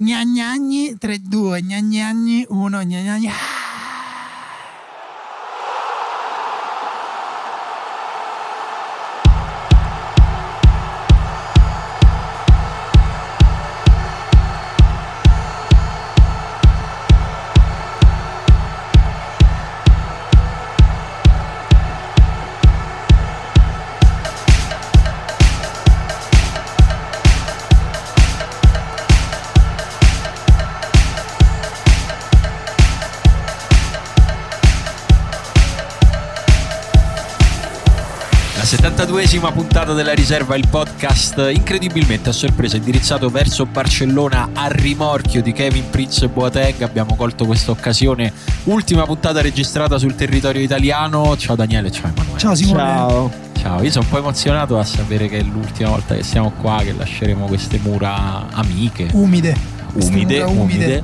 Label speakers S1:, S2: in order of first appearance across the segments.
S1: Gnagnagni 3-2, gnagnagni 1, gnagnagni.
S2: 72esima puntata della riserva, il podcast incredibilmente a sorpresa indirizzato verso Barcellona a rimorchio di Kevin Prince Boateng. Abbiamo colto questa occasione, ultima puntata registrata sul territorio italiano. Ciao Daniele, ciao Emanuele.
S1: Ciao Simone.
S3: Ciao.
S2: Ciao, io sono un po' emozionato a sapere che è l'ultima volta che siamo qua, che lasceremo queste mura amiche,
S1: Umide.
S2: Umide,
S1: mura
S2: umide.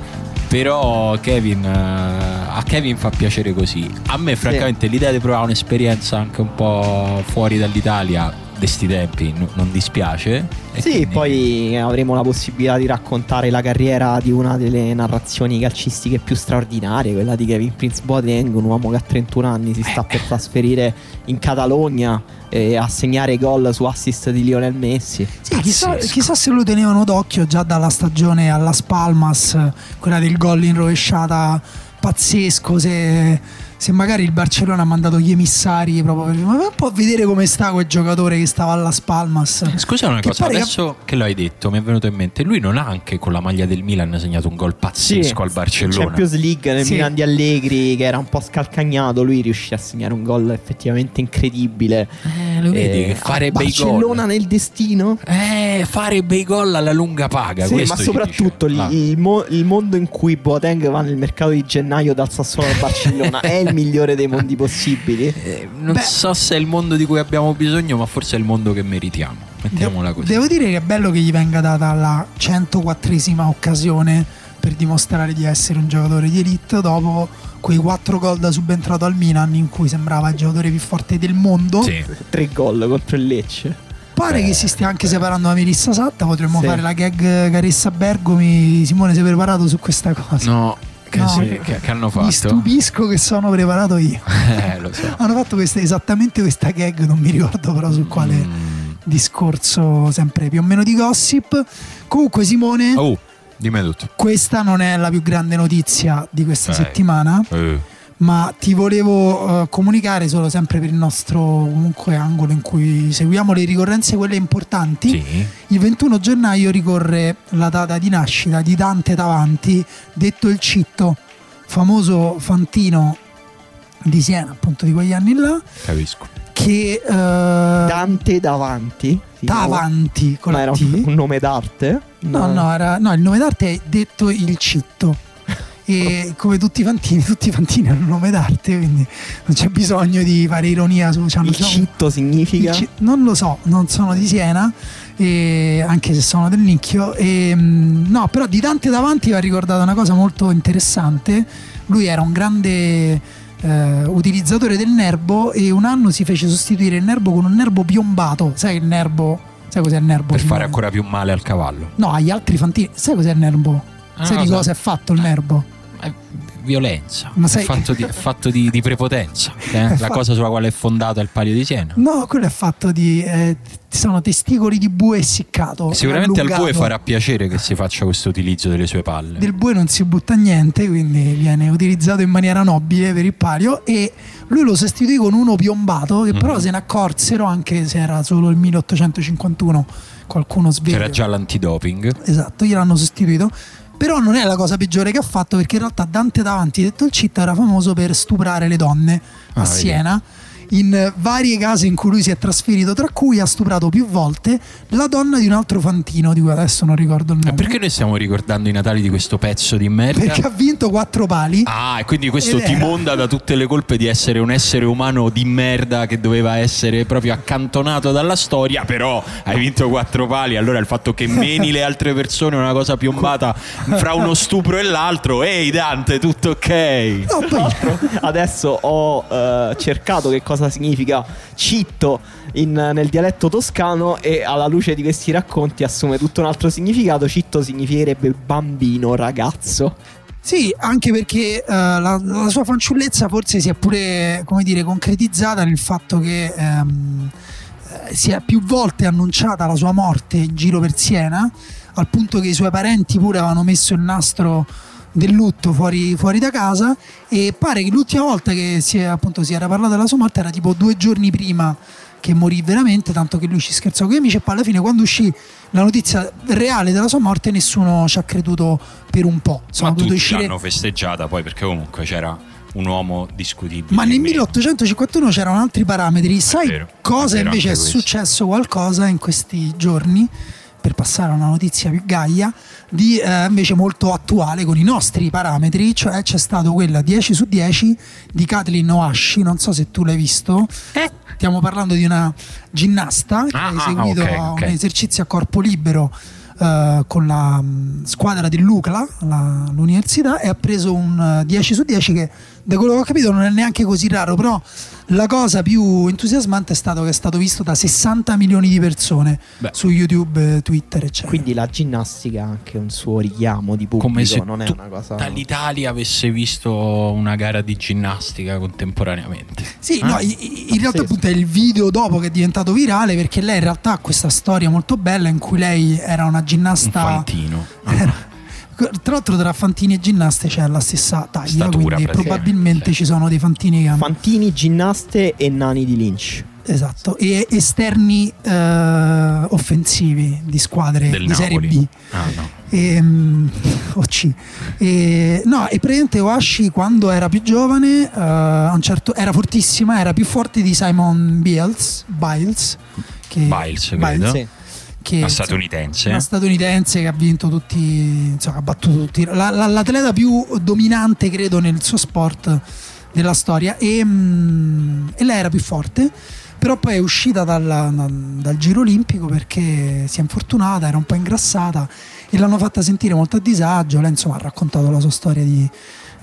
S2: Però Kevin, eh, a Kevin fa piacere così. A me, francamente, l'idea di provare un'esperienza anche un po' fuori dall'Italia, di sti tempi, n- non dispiace. E
S3: Sì,
S2: quindi-
S3: poi avremo la possibilità di raccontare la carriera di una delle narrazioni calcistiche più straordinarie, quella di Kevin Prince Boateng, un uomo che a 31 anni si sta per trasferire in Catalogna e a segnare gol su assist di Lionel Messi.
S1: Sì, chissà, chissà se lo tenevano d'occhio già dalla stagione alla Spalmas, quella del gol in rovesciata pazzesco. Se, se magari il Barcellona ha mandato gli emissari proprio per ma vai un po' a vedere come sta quel giocatore che stava alla Spalmas.
S2: Scusa una
S1: Che
S2: cosa,
S1: che-
S2: adesso che... lo hai detto, mi è venuto in mente, lui non ha anche con la maglia del Milan segnato un gol pazzesco al Barcellona.
S3: Champions League nel
S1: Sì.
S3: Milan di Allegri che era un po' scalcagnato, lui riuscì a segnare un gol effettivamente incredibile.
S2: Eh, lo vedi
S3: Eh,
S2: che fare bei
S3: Barcellona
S2: gol.
S3: nel destino?
S2: Eh, fare bei gol alla lunga paga.
S3: Sì, ma soprattutto.
S2: Ah.
S3: il, il mo- il mondo in cui Boateng va nel mercato di gennaio dal Sassuolo al Barcellona è il migliore dei mondi possibili.
S2: Eh, non
S1: Beh.
S2: so se è il mondo di cui abbiamo bisogno, ma forse è il mondo che meritiamo. Mettiamola così.
S1: Devo dire che è bello che gli venga data la 104esima occasione per dimostrare di essere un giocatore di elite dopo quei quattro gol da subentrato al Milan in cui sembrava il giocatore più forte del mondo.
S2: Sì.
S3: Tre gol contro il Lecce.
S1: Pare che si stia anche separando da Melissa Satta, potremmo
S3: Sì.
S1: fare la gag Caressa Bergomi. Simone si è preparato su questa cosa.
S2: No, che,
S1: No,
S2: sì,
S1: che-
S2: che- hanno
S1: Mi
S2: fatto?
S1: stupisco che sono preparato io.
S2: Eh, lo so.
S1: Hanno fatto questa- esattamente questa gag, non mi ricordo però su quale
S2: Mm.
S1: discorso, sempre più o meno di gossip. Comunque Simone,
S2: Oh, dimmi tutto.
S1: questa non è la più grande notizia di questa
S2: Dai.
S1: settimana,
S2: Eh.
S1: Ma ti volevo eh, comunicare solo sempre per il nostro comunque angolo in cui seguiamo le ricorrenze quelle importanti.
S2: Sì.
S1: Il 21 gennaio ricorre la data di nascita di Dante Davanti, detto il Citto, famoso fantino di Siena, appunto di quegli anni là,
S2: Capisco.
S1: che eh,
S3: Dante davanti.
S1: Davanti con
S3: Ma era un, un nome d'arte?
S1: No, no, era- no, il nome d'arte è detto il Citto. E come tutti i fantini, tutti i fantini hanno un nome d'arte, quindi non c'è bisogno di fare ironia su c'hanno-
S3: Il citto significa?
S1: il non lo so, non sono di Siena, e anche se sono del nicchio. E, mm, no, però di Dante davanti va ricordata una cosa molto interessante. Lui era un grande eh, utilizzatore del nervo e un anno si fece sostituire il nervo con un nervo piombato. Sai il nervo? Sai cos'è il nervo?
S2: Per fare ancora più male al cavallo.
S1: No, agli altri fantini. Sai cos'è il nervo?
S2: Ah,
S1: sai di
S2: so.
S1: cosa è fatto il nervo?
S2: È violenza.
S1: Ma
S2: è
S1: sai-
S2: fatto di, è fatto di, di prepotenza. eh? La
S1: fa-
S2: cosa sulla quale è fondato è il Palio di Siena.
S1: No, quello è fatto di. eh, sono testicoli di bue essiccato.
S2: Sicuramente al bue
S1: allungato.
S2: farà piacere che si faccia questo utilizzo delle sue palle.
S1: del bue non si butta niente, quindi viene utilizzato in maniera nobile per il palio e lui lo sostituì con uno piombato che però
S2: Mhm.
S1: se ne accorsero anche se era solo il 1851, qualcuno sveglio.
S2: C'era già l'antidoping.
S1: Esatto, gliel'hanno sostituito. Però non è la cosa peggiore che ha fatto perché in realtà Dante Davanti, detto il Citta, era famoso per stuprare le donne a
S2: Ah, vedi.
S1: In varie case in cui lui si è trasferito, tra cui ha stuprato più volte la donna di un altro fantino, di cui adesso non ricordo il
S2: E
S1: nome.
S2: perché noi stiamo ricordando i Natali di questo pezzo di merda?
S1: Perché ha vinto quattro pali.
S2: Ah, e quindi questo ti
S1: era-
S2: monda da tutte le colpe di essere un essere umano di merda che doveva essere proprio accantonato dalla storia, però hai vinto quattro pali, allora il fatto che meni le altre persone è una cosa piombata fra uno stupro e l'altro, ehi Dante, tutto ok.
S1: No, poi-
S3: Adesso ho eh, cercato che cosa cosa significa citto in- nel dialetto toscano e alla luce di questi racconti assume tutto un altro significato. Citto significherebbe bambino, ragazzo.
S1: Sì, anche perché eh, la, la sua fanciullezza forse si è pure, come dire, concretizzata nel fatto che eh, si è più volte annunciata la sua morte in giro per Siena, al punto che i suoi parenti pure avevano messo il nastro del lutto fuori, fuori da casa e pare che l'ultima volta che si, è, appunto, si era parlato della sua morte era tipo due giorni prima che morì veramente, tanto che lui ci scherzò con gli amici e poi alla fine quando uscì la notizia reale della sua morte nessuno ci ha creduto per un po'. Sono
S2: Ma tutti
S1: uscire...
S2: l'hanno festeggiata poi perché comunque c'era un uomo discutibile.
S1: Ma nel
S2: in meno.
S1: 1851 c'erano altri parametri. Sai
S2: vero,
S1: cosa
S2: è
S1: invece è
S2: questo.
S1: successo qualcosa in questi giorni? Per passare a una notizia più gaia, di eh, invece molto attuale con i nostri parametri, cioè c'è stato quella 10 su 10 di Kathleen Oashi, non so se tu l'hai visto. Stiamo parlando di una ginnasta che
S2: Ah,
S1: ha
S2: ah,
S1: eseguito
S2: ok, ok.
S1: un esercizio a corpo libero eh, con la mh, squadra dell'UCLA, la- l'università, e ha preso un eh, 10 su 10 che da quello che ho capito non è neanche così raro, però la cosa più entusiasmante è stato che è stato visto da 60 milioni di persone
S2: Beh.
S1: su YouTube, eh, Twitter, eccetera.
S3: Quindi la ginnastica ha anche un suo richiamo di pubblico,
S2: come se
S3: non è una cosa.
S2: dall'Italia avesse visto una gara di ginnastica contemporaneamente.
S1: Sì,
S2: Ah.
S1: no, in realtà appunto è il video dopo che è diventato virale perché lei in realtà ha questa storia molto bella in cui lei era una
S2: Un
S1: ginnasta
S2: fantino.
S1: Era- Tra l'altro tra fantini e ginnaste c'è la stessa taglia,
S2: Statura,
S1: quindi probabilmente ci sono dei fantini che hanno...
S3: Fantini, ginnaste e nani di Lynch.
S1: esatto, e esterni eh, offensivi di squadre
S2: Del
S1: di Serie
S2: Napoli.
S1: B.
S2: Ah, no.
S1: E, mm, o C. E, no, e praticamente Oashi quando era più giovane a un certo- era fortissima, era più forte di Simon Biles, Biles, che,
S2: Biles, credo.
S3: Sì.
S1: Che,
S2: Una statunitense.
S1: una statunitense che ha vinto tutti, insomma, ha battuto tutti, la- la- l'atleta più dominante credo nel suo sport della storia. E, mm, e lei era più forte, però poi è uscita dalla- da- dal giro olimpico perché si è infortunata, era un po' ingrassata e l'hanno fatta sentire molto a disagio, lei insomma ha raccontato la sua storia di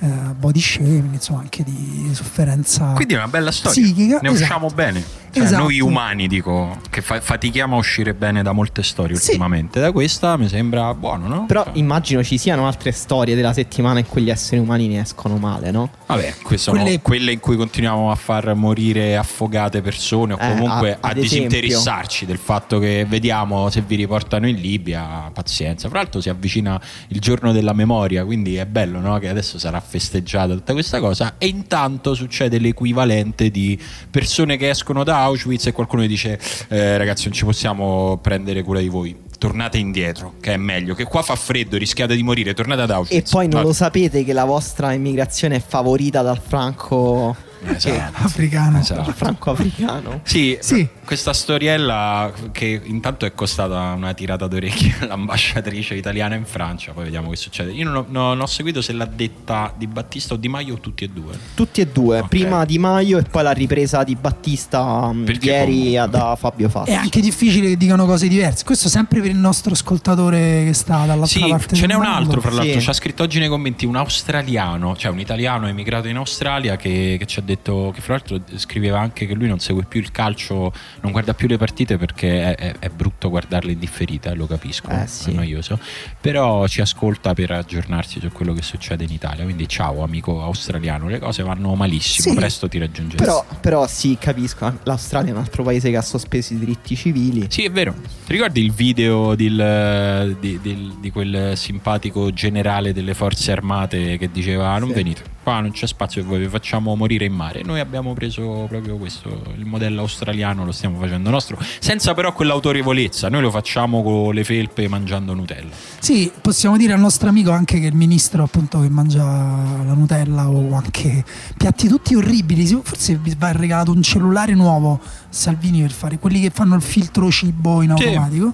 S1: eh, body shaming, insomma anche di sofferenza
S2: Quindi è una bella storia.
S1: psichica.
S2: ne
S1: esatto.
S2: usciamo bene. Cioè,
S1: Esatto.
S2: Noi umani, dico, che fa- fatichiamo a uscire bene da molte storie
S1: Sì.
S2: ultimamente. Da questa mi sembra buono, no?
S3: Però
S2: Cioè,
S3: immagino ci siano altre storie della settimana in cui gli esseri umani ne escono male, no?
S2: Vabbè, queste sono
S1: Quelle-
S2: quelle... in cui continuiamo a far morire affogate persone o
S3: Eh,
S2: comunque
S3: a-
S2: a, disinteressarci del fatto che vediamo se vi riportano in Libia, pazienza. Fra l'altro si avvicina il giorno della memoria, quindi è bello no? che adesso sarà festeggiata tutta questa cosa e intanto succede l'equivalente di persone che escono da Auschwitz e qualcuno dice "Eh, ragazzi non ci possiamo prendere cura di voi. Tornate indietro, che è meglio. Che qua fa freddo, rischiate di morire. Tornate ad
S3: E
S2: Auschwitz.
S3: poi non lo sapete che la vostra immigrazione è favorita dal franco,
S2: Esatto.
S1: africano.
S2: Esatto.
S3: dal franco africano.
S2: Sì,
S1: Sì.
S2: questa storiella che intanto è costata una tirata d'orecchie all'ambasciatrice italiana in Francia, poi vediamo che succede. Io non ho, non ho seguito se l'ha detta di Battista o Di Maio o tutti e due.
S3: Tutti e due,
S2: Ok.
S3: prima Di Maio e poi la ripresa di Battista um,
S2: Perché
S3: ieri
S2: comunque-
S3: da Fabio Fazio.
S1: È anche difficile che dicano cose diverse. Questo sempre per il nostro ascoltatore che sta dall'altra
S2: Sì,
S1: parte.
S2: ce n'è un
S1: mondo.
S2: altro, fra l'altro,
S3: Sì.
S2: ci ha scritto oggi nei commenti un australiano, cioè un italiano emigrato in Australia che, che ci ha detto che fra l'altro scriveva anche che lui non segue più il calcio, non guarda più le partite perché è, è- è brutto guardarle in differita, lo capisco,
S3: Eh,
S2: è
S3: sì.
S2: noioso, però ci ascolta per aggiornarsi su quello che succede in Italia, quindi ciao amico australiano, le cose vanno malissimo,
S1: Sì.
S2: presto ti raggiungerò.
S3: Però, però sì, capisco, l'Australia è un altro paese che ha sospeso i diritti civili.
S2: Sì, è vero. Ti ricordi il video del- di, del- di quel simpatico generale delle forze armate che diceva: "Ah, Non
S3: Sì.
S2: venite, qua non c'è spazio per voi, vi facciamo morire in mare. Noi abbiamo preso proprio questo, il modello australiano, lo stiamo facendo nostro, senza però quell'autorevolezza. Noi lo facciamo con le felpe mangiando Nutella.
S1: Sì, possiamo dire al nostro amico anche che il ministro appunto che mangia la Nutella o anche piatti tutti orribili. Sì, Forse vi va regalato un cellulare nuovo Salvini per fare quelli che fanno il filtro cibo in
S2: Sì.
S1: automatico.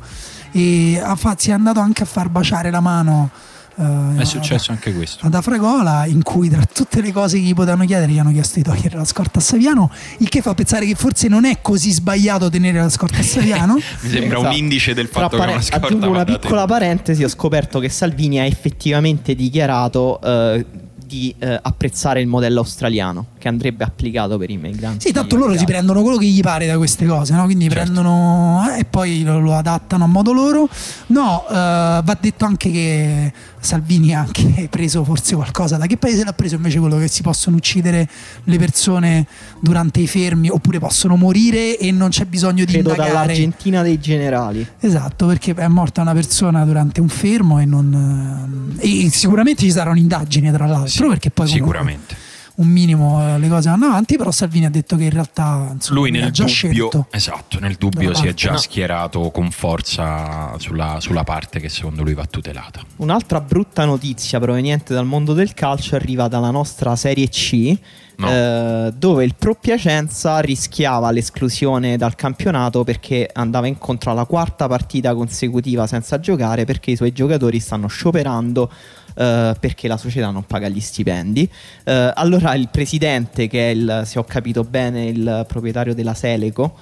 S1: E ha fa- si è andato anche a far baciare la mano. Eh,
S2: È successo anche questo.
S1: ad Afragola in cui tra tutte le cose che gli potevano chiedere gli hanno chiesto di togliere la scorta a Saviano il che fa pensare che forse non è così sbagliato tenere la scorta a Saviano
S2: Mi sembra un
S3: Esatto.
S2: indice del
S3: Tra
S2: fatto che
S3: pare-
S2: una scorta
S3: aggiungo una piccola parentesi, ho scoperto che Salvini ha effettivamente dichiarato eh, di eh, apprezzare il modello australiano. Che andrebbe applicato per i migranti.
S1: Sì, tanto loro si prendono quello che gli pare da queste cose, no? quindi
S2: Certo.
S1: prendono eh, e poi lo, lo adattano a modo loro. No, eh, va detto anche che Salvini ha anche preso forse qualcosa. Da che paese l'ha preso invece quello che si possono uccidere le persone durante i fermi oppure possono morire e non c'è bisogno di
S3: Credo
S1: indagare?
S3: dall'Argentina dei generali.
S1: Esatto, perché è morta una persona durante un fermo e non. eh, e sicuramente ci sarà un'indagine, tra l'altro,
S2: Sì,
S1: perché poi comunque
S2: sicuramente.
S1: Un minimo eh, le cose vanno avanti, però Salvini ha detto che in realtà insomma,
S2: Lui nel
S1: già
S2: dubbio,
S1: scelto.
S2: esatto, nel dubbio si è già
S3: no.
S2: schierato con forza sulla, sulla parte che secondo lui va tutelata.
S3: Un'altra brutta notizia proveniente dal mondo del calcio arriva dalla nostra Serie C,
S2: No.
S3: eh, dove il Pro Piacenza rischiava l'esclusione dal campionato perché andava incontro alla quarta partita consecutiva senza giocare perché i suoi giocatori stanno scioperando. Eh, perché la società non paga gli stipendi. Eh, allora il presidente, che è il, se ho capito bene, il proprietario della Seleco,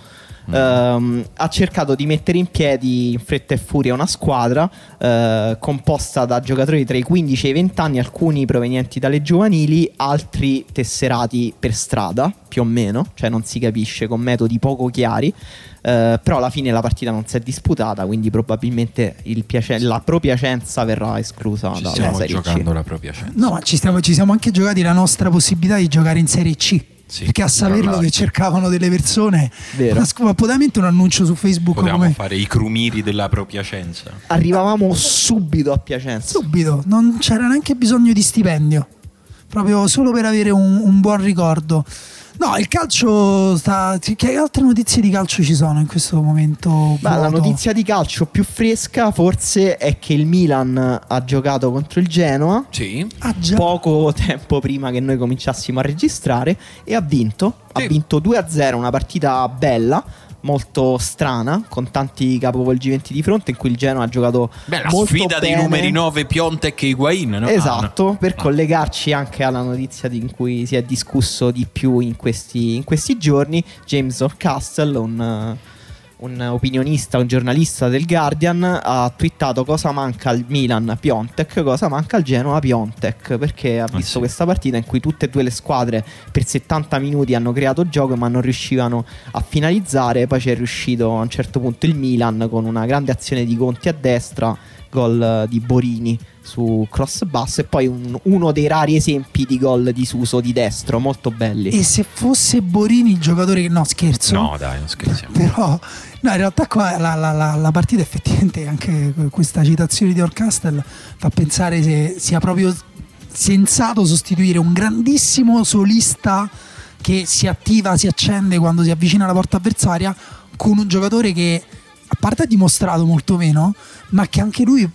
S3: ehm, ha cercato di mettere in piedi in fretta e furia una squadra eh, composta da giocatori tra i 15 e i 20 anni, alcuni provenienti dalle giovanili, altri tesserati per strada, più o meno, cioè non si capisce, con metodi poco chiari. Eh, però alla fine la partita non si è disputata, quindi probabilmente il Piace- la Piacenza verrà esclusa
S2: Ci
S3: dalla
S2: stiamo
S3: Serie
S2: giocando
S3: C.
S2: la propria chance.
S1: No, ma ci, stiamo- ci siamo anche giocati la nostra possibilità di giocare in Serie C.
S2: Sì,
S1: perché a saperlo che cercavano delle persone,
S3: Vero.
S1: potamente un annuncio su Facebook
S2: Potevamo
S1: come
S2: fare i crumiri della propria Piacenza.
S3: Arrivavamo subito a Piacenza.
S1: subito, non c'era neanche bisogno di stipendio, proprio solo per avere un, un buon ricordo. No, il calcio sta. Che altre notizie di calcio ci sono in questo momento?
S3: Ma la notizia di calcio più fresca forse è che il Milan ha giocato contro il Genoa
S2: Sì.
S1: Ah, già.
S3: poco tempo prima che noi cominciassimo a registrare e ha vinto.
S2: Sì.
S3: Ha vinto 2-0, una partita bella, molto strana, con tanti capovolgimenti di fronte in cui il Genoa ha giocato
S2: Beh, la sfida dei
S3: bene.
S2: numeri 9 Piontek e Higuain, no?
S3: Esatto,
S2: Ah, no.
S3: per
S2: Ah.
S3: collegarci anche alla notizia di- in cui si è discusso di più in questi, in questi giorni, James Orcastle, un, un opinionista, un giornalista del Guardian, ha twittato cosa manca al Milan Piontek, cosa manca al Genoa Piontek, perché ha visto
S2: Ah, sì.
S3: questa partita in cui tutte e due le squadre per 70 minuti hanno creato gioco ma non riuscivano a finalizzare, poi c'è riuscito a un certo punto il Milan con una grande azione di Conti a destra, gol di Borini su cross basso e poi un- uno dei rari esempi di gol di Suso di destro, molto belli.
S1: E se fosse Borini il giocatore che. No, scherzo.
S2: No, dai, non scherziamo.
S1: Però, no, in realtà qua la, la- la- la partita effettivamente, anche questa citazione di Orcastel fa pensare se sia proprio sensato sostituire un grandissimo solista che si attiva, si accende quando si avvicina alla porta avversaria con un giocatore che a parte ha dimostrato molto meno, ma che anche lui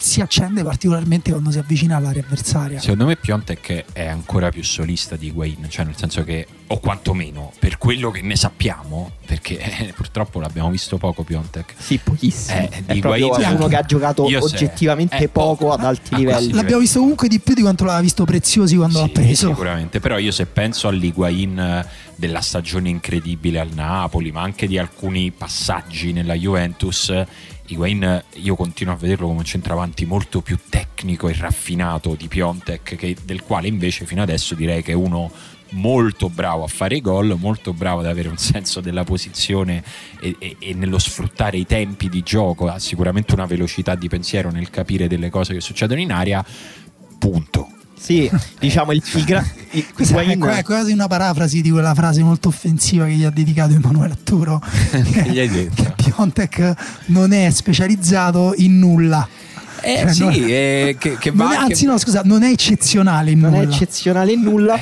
S1: si accende particolarmente quando si avvicina all'area avversaria.
S2: Secondo me Piontek è ancora più solista di Higuain, cioè nel senso che, o quantomeno per quello che ne sappiamo, perché eh, purtroppo l'abbiamo visto poco Piontek.
S3: Sì, pochissimo.
S2: Eh,
S3: è
S2: di Higuain-
S3: uno che ha giocato
S2: Io se-
S3: oggettivamente
S2: eh,
S3: poco
S2: poco.
S3: ad alti
S2: Ah,
S3: livelli.
S1: L'abbiamo visto comunque di più di quanto l'aveva visto Preziosi quando l'ha
S2: Sì,
S1: preso.
S2: sicuramente, però io se penso all'Higuain eh, della stagione incredibile al Napoli, ma anche di alcuni passaggi nella Juventus, Higuain io continuo a vederlo come un centravanti molto più tecnico e raffinato di Piontek, che- del quale invece fino adesso direi che è uno molto bravo a fare gol, molto bravo ad avere un senso della posizione e, e- e nello sfruttare i tempi di gioco, ha sicuramente una velocità di pensiero nel capire delle cose che succedono in aria, punto.
S3: Sì, diciamo il, il, gra- il-
S1: Questa è, è quasi una parafrasi di quella frase molto offensiva che gli ha dedicato Emanuele Atturo.
S2: Che gli hai detto?
S1: Che Piontek non è specializzato in nulla.
S2: Eh
S1: Cioè,
S2: sì,
S1: non-
S2: eh, che, che
S1: Non
S2: va
S1: è- anzi, no, scusa, non è eccezionale in
S3: non è
S1: nulla.
S3: eccezionale in nulla.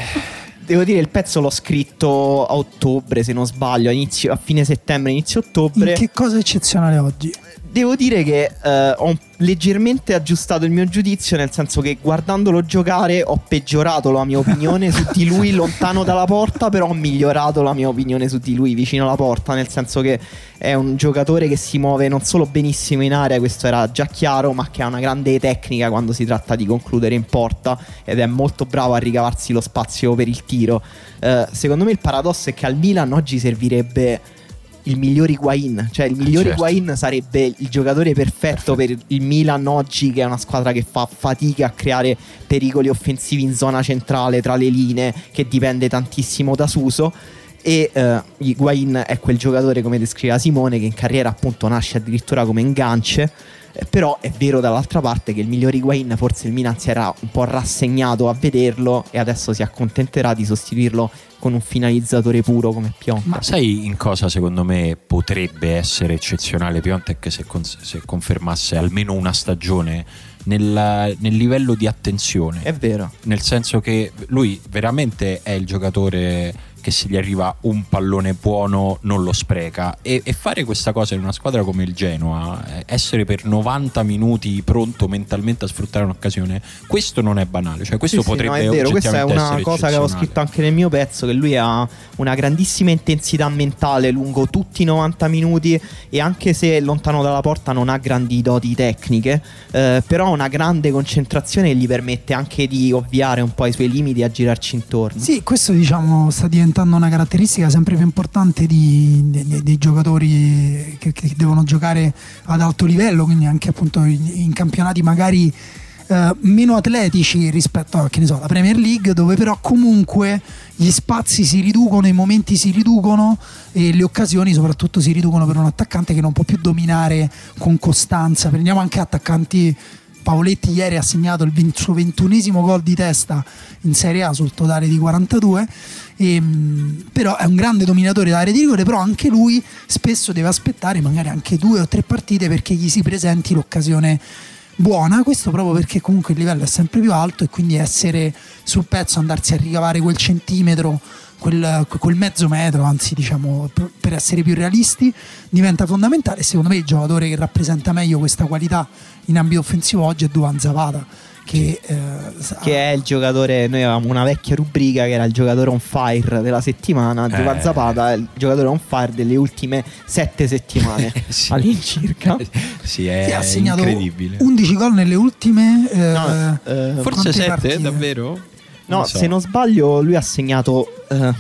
S3: Devo dire, il pezzo l'ho scritto a ottobre, se non sbaglio, a, inizio- a fine settembre, inizio ottobre.
S1: in che cosa è eccezionale oggi?
S3: Devo dire che eh, ho leggermente aggiustato il mio giudizio, nel senso che guardandolo giocare ho peggiorato la mia opinione su di lui lontano dalla porta, però ho migliorato la mia opinione su di lui vicino alla porta, nel senso che è un giocatore che si muove non solo benissimo in area, questo era già chiaro, ma che ha una grande tecnica quando si tratta di concludere in porta ed è molto bravo a ricavarsi lo spazio per il tiro. Eh, secondo me il paradosso è che al Milan oggi servirebbe il miglior Higuain, cioè il miglior
S2: certo.
S3: Higuain sarebbe il giocatore perfetto, per il Milan oggi che è una squadra che fa fatica a creare pericoli offensivi in zona centrale tra le linee, che dipende tantissimo da Suso. E uh, Higuain è quel giocatore come descriveva Simone che in carriera appunto nasce addirittura come ingance eh, però è vero dall'altra parte che il miglior Higuain forse il Milan si era un po' rassegnato a vederlo e adesso si accontenterà di sostituirlo con un finalizzatore puro come Piontek.
S2: Ma sai in cosa secondo me potrebbe essere eccezionale Piontek se, con- se confermasse almeno una stagione nel, nel livello di attenzione?
S3: È vero.
S2: Nel senso che lui veramente è il giocatore che se gli arriva un pallone buono non lo spreca. E, e, fare questa cosa in una squadra come il Genoa eh, essere per 90 minuti pronto mentalmente a sfruttare un'occasione questo non è banale. Cioè questo
S3: sì,
S2: potrebbe
S3: sì, no, è vero, questa è una cosa che
S2: ho
S3: scritto anche nel mio pezzo che lui ha una grandissima intensità mentale lungo tutti i 90 minuti e anche se lontano dalla porta non ha grandi doti tecniche eh, però ha una grande concentrazione che gli permette anche di ovviare un po' ai suoi limiti e a girarci intorno.
S1: Sì questo diciamo sta diventando diventando una caratteristica sempre più importante dei giocatori che, che, devono giocare ad alto livello, quindi anche appunto in, in campionati magari eh, meno atletici rispetto a, so, alla Premier League, dove però comunque gli spazi si riducono, i momenti si riducono e le occasioni soprattutto si riducono per un attaccante che non può più dominare con costanza. Prendiamo anche attaccanti Paoletti ieri ha segnato il suo ventunesimo gol di testa in Serie A sul totale di 42 e, ehm, però è un grande dominatore d'area di rigore però anche lui spesso deve aspettare magari anche due o tre partite perché gli si presenti l'occasione buona questo proprio perché comunque il livello è sempre più alto e quindi essere sul pezzo andarsi a ricavare quel centimetro quel, quel, mezzo metro, anzi diciamo per essere più realisti, diventa fondamentale. Secondo me il giocatore che rappresenta meglio questa qualità in ambito offensivo oggi è Duan Zapata. Che, eh,
S3: che è il giocatore, noi avevamo una vecchia rubrica che era il giocatore on fire della settimana, eh. Duan Zapata è il giocatore on fire delle ultime sette settimane sì. all'incirca.
S2: sì, è ha segnato incredibile.
S1: 11 gol nelle ultime... Eh,
S2: no, eh, forse 7, davvero?
S3: No, so. se non sbaglio, lui ha segnato uh,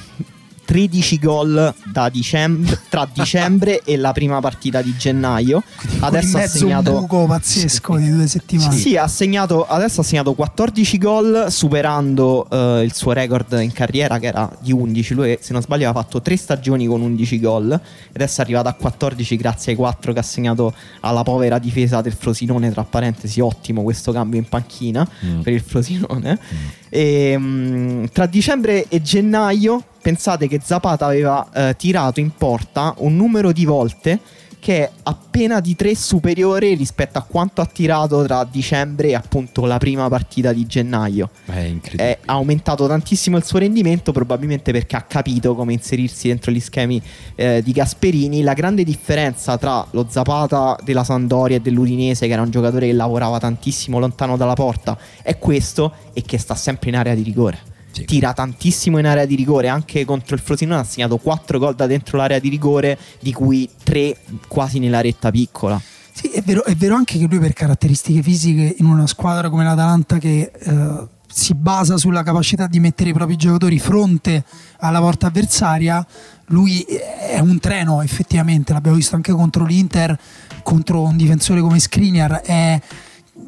S3: 13 gol dicembre, tra dicembre e la prima partita di gennaio.
S1: Adesso ha segnato un buco pazzesco sì. di due settimane.
S3: Sì, ha segnato, adesso ha segnato 14 gol, superando uh, il suo record in carriera che era di 11. Lui, se non sbaglio, aveva fatto 3 stagioni con 11 gol. Adesso è arrivato a 14 grazie ai 4 che ha segnato alla povera difesa del Frosinone. Tra parentesi, ottimo questo cambio in panchina mm. per il Frosinone. Mm. E, um, tra dicembre e gennaio pensate che Zapata aveva eh, tirato in porta un numero di volte che è appena di tre superiore rispetto a quanto ha tirato tra dicembre e appunto la prima partita di gennaio.
S2: È incredibile.
S3: ha aumentato tantissimo il suo rendimento, probabilmente perché ha capito come inserirsi dentro gli schemi eh, di Gasperini. La grande differenza tra lo Zapata della Sandoria e dell'Udinese, che era un giocatore che lavorava tantissimo lontano dalla porta, è questo e che sta sempre in area di rigore sì. tira tantissimo in area di rigore, anche contro il Frosinone ha segnato 4 gol da dentro l'area di rigore, di cui 3 quasi nella retta piccola.
S1: Sì, è vero, è vero anche che lui per caratteristiche fisiche in una squadra come l'Atalanta che eh, si basa sulla capacità di mettere i propri giocatori fronte alla porta avversaria, lui è un treno effettivamente, l'abbiamo visto anche contro l'Inter, contro un difensore come Skriniar, è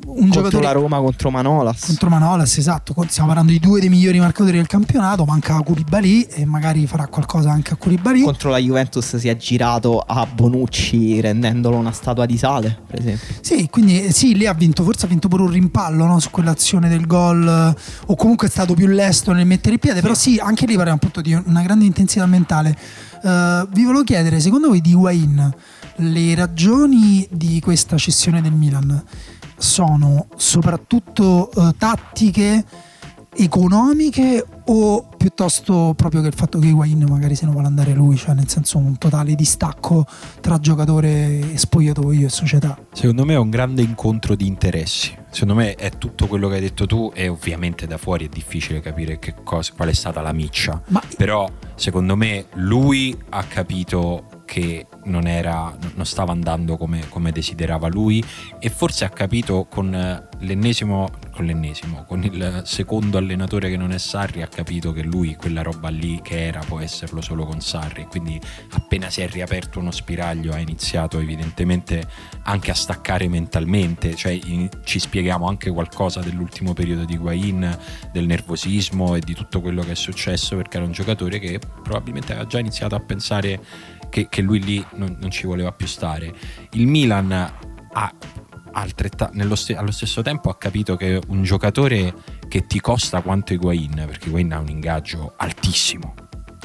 S3: un contro la Roma contro Manolas
S1: contro Manolas esatto stiamo parlando di due dei migliori marcatori del campionato manca Koulibaly e magari farà qualcosa anche a Koulibaly
S3: contro la Juventus si è girato a Bonucci rendendolo una statua di sale per esempio
S1: sì quindi eh, sì lì ha vinto forse ha vinto pure un rimpallo no? su quell'azione del gol o comunque è stato più lesto nel mettere il piede sì. però sì anche lì parliamo appunto di una grande intensità mentale uh, vi volevo chiedere secondo voi di Wayne le ragioni di questa cessione del Milan sono soprattutto eh, tattiche economiche o piuttosto proprio che il fatto che Higuain magari se ne vuole andare lui, cioè nel senso un totale distacco tra giocatore e spogliatoio e società?
S2: Secondo me è un grande incontro di interessi. Secondo me è tutto quello che hai detto tu e ovviamente da fuori è difficile capire cosa, qual è stata la miccia. Ma... Però secondo me lui ha capito che non, era, non stava andando come, come, desiderava lui e forse ha capito con l'ennesimo, con l'ennesimo, con il secondo allenatore che non è Sarri, ha capito che lui quella roba lì che era può esserlo solo con Sarri. Quindi appena si è riaperto uno spiraglio ha iniziato evidentemente anche a staccare mentalmente, cioè in, ci spieghiamo anche qualcosa dell'ultimo periodo di Guain, del nervosismo e di tutto quello che è successo perché era un giocatore che probabilmente aveva già iniziato a pensare che, che lui lì non, non, ci voleva più stare. Il Milan ha st- allo stesso tempo ha capito che un giocatore che ti costa quanto Higuain, perché Higuain ha un ingaggio altissimo,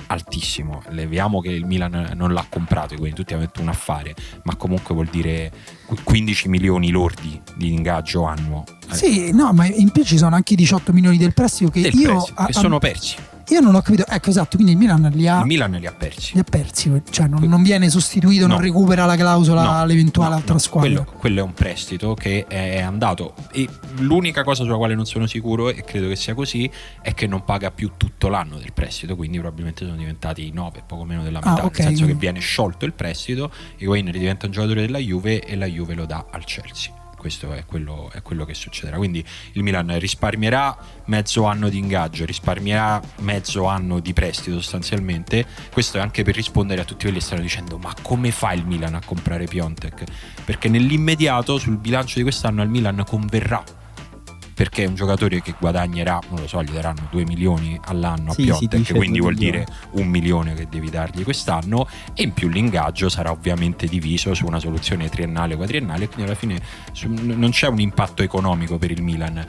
S2: altissimo. Leviamo che il Milan non l'ha comprato, quindi tutti hanno detto un affare, ma comunque vuol dire 15 milioni lordi di ingaggio annuo.
S1: Sì, no, ma in più ci sono anche 18 milioni del prestito che
S2: del
S1: io
S2: prestito, che sono persi.
S1: Io non ho capito, ecco esatto, quindi il Milan li ha,
S2: il Milan li ha persi.
S1: Li ha persi, cioè non, non viene sostituito, no. non recupera la clausola
S2: no,
S1: all'eventuale
S2: no,
S1: altra squadra.
S2: Quello, quello, è un prestito che è andato e l'unica cosa sulla quale non sono sicuro e credo che sia così è che non paga più tutto l'anno del prestito, quindi probabilmente sono diventati 9, poco meno della metà, ah, okay, nel senso che viene sciolto il prestito, Higuain diventa un giocatore della Juve e la Juve lo dà al Chelsea questo è quello, è quello, che succederà. Quindi il Milan risparmierà mezzo anno di ingaggio, risparmierà mezzo anno di prestito sostanzialmente. Questo è anche per rispondere a tutti quelli che stanno dicendo ma come fa il Milan a comprare Piontek? Perché nell'immediato sul bilancio di quest'anno al Milan converrà perché è un giocatore che guadagnerà, non lo so, gli daranno 2 milioni all'anno a sì, Piontek, quindi vuol dire un milione che devi dargli quest'anno e in più l'ingaggio sarà ovviamente diviso su una soluzione triennale quadriennale, quindi alla fine non c'è un impatto economico per il Milan.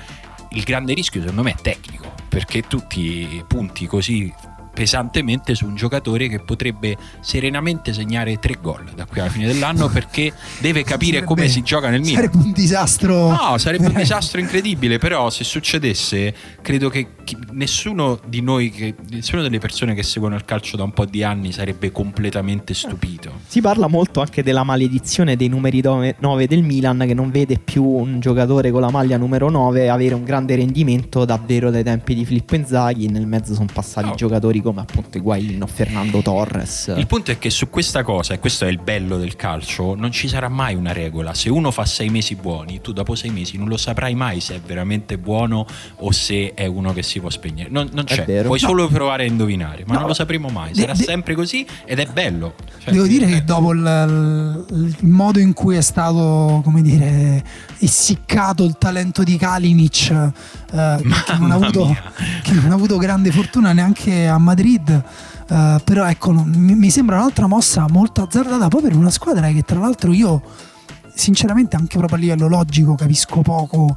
S2: Il grande rischio secondo me è tecnico, perché tutti punti così pesantemente su un giocatore che potrebbe serenamente segnare tre gol da qui alla fine dell'anno perché deve capire sarebbe, come si gioca nel Milan.
S1: Sarebbe un disastro.
S2: No, sarebbe un disastro incredibile, però se succedesse credo che nessuno di noi, che, nessuna delle persone che seguono il calcio da un po' di anni sarebbe completamente stupito.
S3: Si parla molto anche della maledizione dei numeri 9 del Milan che non vede più un giocatore con la maglia numero 9 avere un grande rendimento davvero dai tempi di Filippo Inzaghi, nel mezzo sono passati no. giocatori come appunto Higuain o Fernando Torres.
S2: Il punto è che su questa cosa, e questo è il bello del calcio, non ci sarà mai una regola. Se uno fa sei mesi buoni, tu dopo sei mesi non lo saprai mai se è veramente buono o se è uno che si può spegnere. Non, non c'è, puoi no. solo provare a indovinare, ma no. non lo sapremo mai. Sarà de- sempre così ed è bello.
S1: Cioè, devo dire che dopo il, il, modo in cui è stato, come dire, essiccato il talento di Kalinic, eh, che, non avuto, che non ha avuto grande fortuna neanche a Madrid. Uh, però ecco, mi, mi, sembra un'altra mossa molto azzardata poi per una squadra che tra l'altro io sinceramente anche proprio a livello logico capisco poco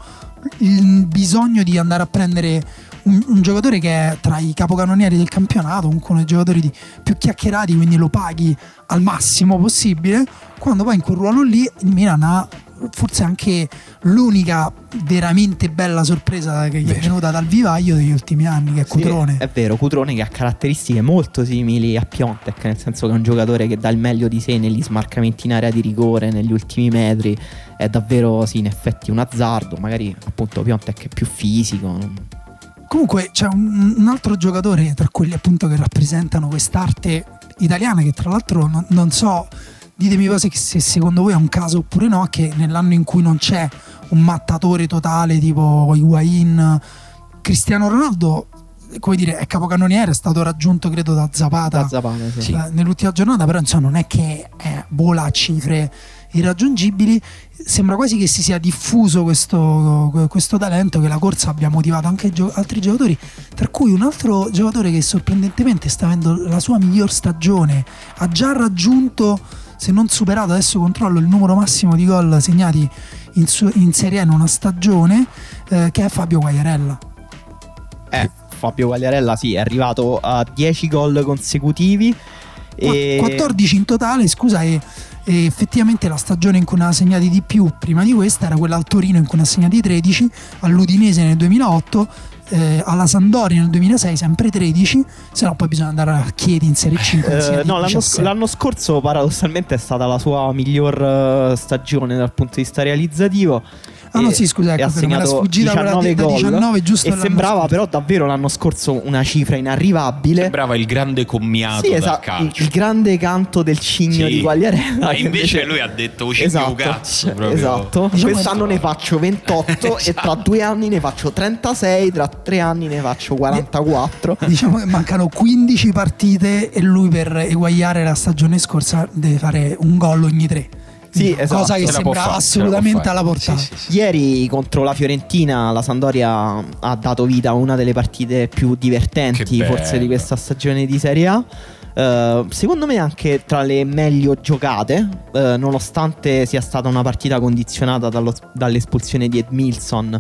S1: il bisogno di andare a prendere un, un giocatore che è tra i capocannonieri del campionato, uno dei giocatori più chiacchierati, quindi lo paghi al massimo possibile, quando poi in quel ruolo lì il Milan ha forse anche l'unica veramente bella sorpresa che gli è venuta dal vivaio degli ultimi anni, che è Cutrone.
S3: Sì, è vero, Cutrone che ha caratteristiche molto simili a Piontek, nel senso che è un giocatore che dà il meglio di sé negli smarcamenti in area di rigore, negli ultimi metri, è davvero sì, in effetti un azzardo, magari appunto Piontek è più fisico.
S1: Comunque c'è un, un altro giocatore tra quelli appunto che rappresentano quest'arte italiana che tra l'altro non, non so ditemi poi se, se, secondo voi è un caso oppure no che nell'anno in cui non c'è un mattatore totale tipo Higuain Cristiano Ronaldo come dire è capocannoniere è stato raggiunto credo da Zapata,
S3: da Zapata sì.
S1: eh, nell'ultima giornata però insomma non è che eh, vola a cifre irraggiungibili. Sembra quasi che si sia diffuso questo, questo talento che la corsa abbia motivato anche gio- altri giocatori tra cui un altro giocatore che sorprendentemente sta avendo la sua miglior stagione. Ha già raggiunto se non superato, adesso controllo il numero massimo di gol segnati in, su, in Serie A in una stagione, eh, che è Fabio Guagliarella.
S3: Eh, Fabio Guagliarella sì, è arrivato a 10 gol consecutivi.
S1: E... 14 in totale, scusa, e, e, effettivamente la stagione in cui ne ha segnati di più prima di questa era quella al Torino in cui ne ha segnati 13, all'Udinese nel 2008 eh, alla Sandoria nel 2006, sempre 13, se no poi bisogna andare a Chiedi in Serie C.
S3: Eh, no, l'anno, l'anno, scorso paradossalmente è stata la sua miglior uh, stagione dal punto di vista realizzativo.
S1: Ah, no, sì, scusa, ecco,
S3: ha segnato
S1: sfuggita quella
S3: 19
S1: di- da
S3: gol
S1: 19 giusto
S3: e sembrava
S1: scorso.
S3: però davvero l'anno scorso una cifra inarrivabile.
S2: Sembrava il grande commiato
S3: Sì, esatto, il,
S2: calcio.
S3: il grande canto del cigno
S2: Sì.
S3: di Quagliarella.
S2: Ma invece lui ha detto "Uccidio
S3: esatto,
S2: cazzo", proprio.
S3: esatto.
S1: Diciamo
S3: Quest'anno ne faccio 28 e tra due anni ne faccio 36, tra tre anni ne faccio 44.
S1: Diciamo che mancano 15 partite e lui per eguagliare la stagione scorsa deve fare un gol ogni tre.
S3: Sì,
S1: Cosa
S3: esatto.
S1: che
S2: la può
S1: sembra
S2: fare,
S1: assolutamente alla portata.
S2: Sì, sì, sì.
S3: Ieri contro la Fiorentina la Sandoria ha dato vita a una delle partite più divertenti
S2: Che
S3: forse di questa stagione di Serie A. Eh, secondo me anche tra le meglio giocate, eh, nonostante sia stata una partita condizionata dallo- dall'espulsione di Edmilson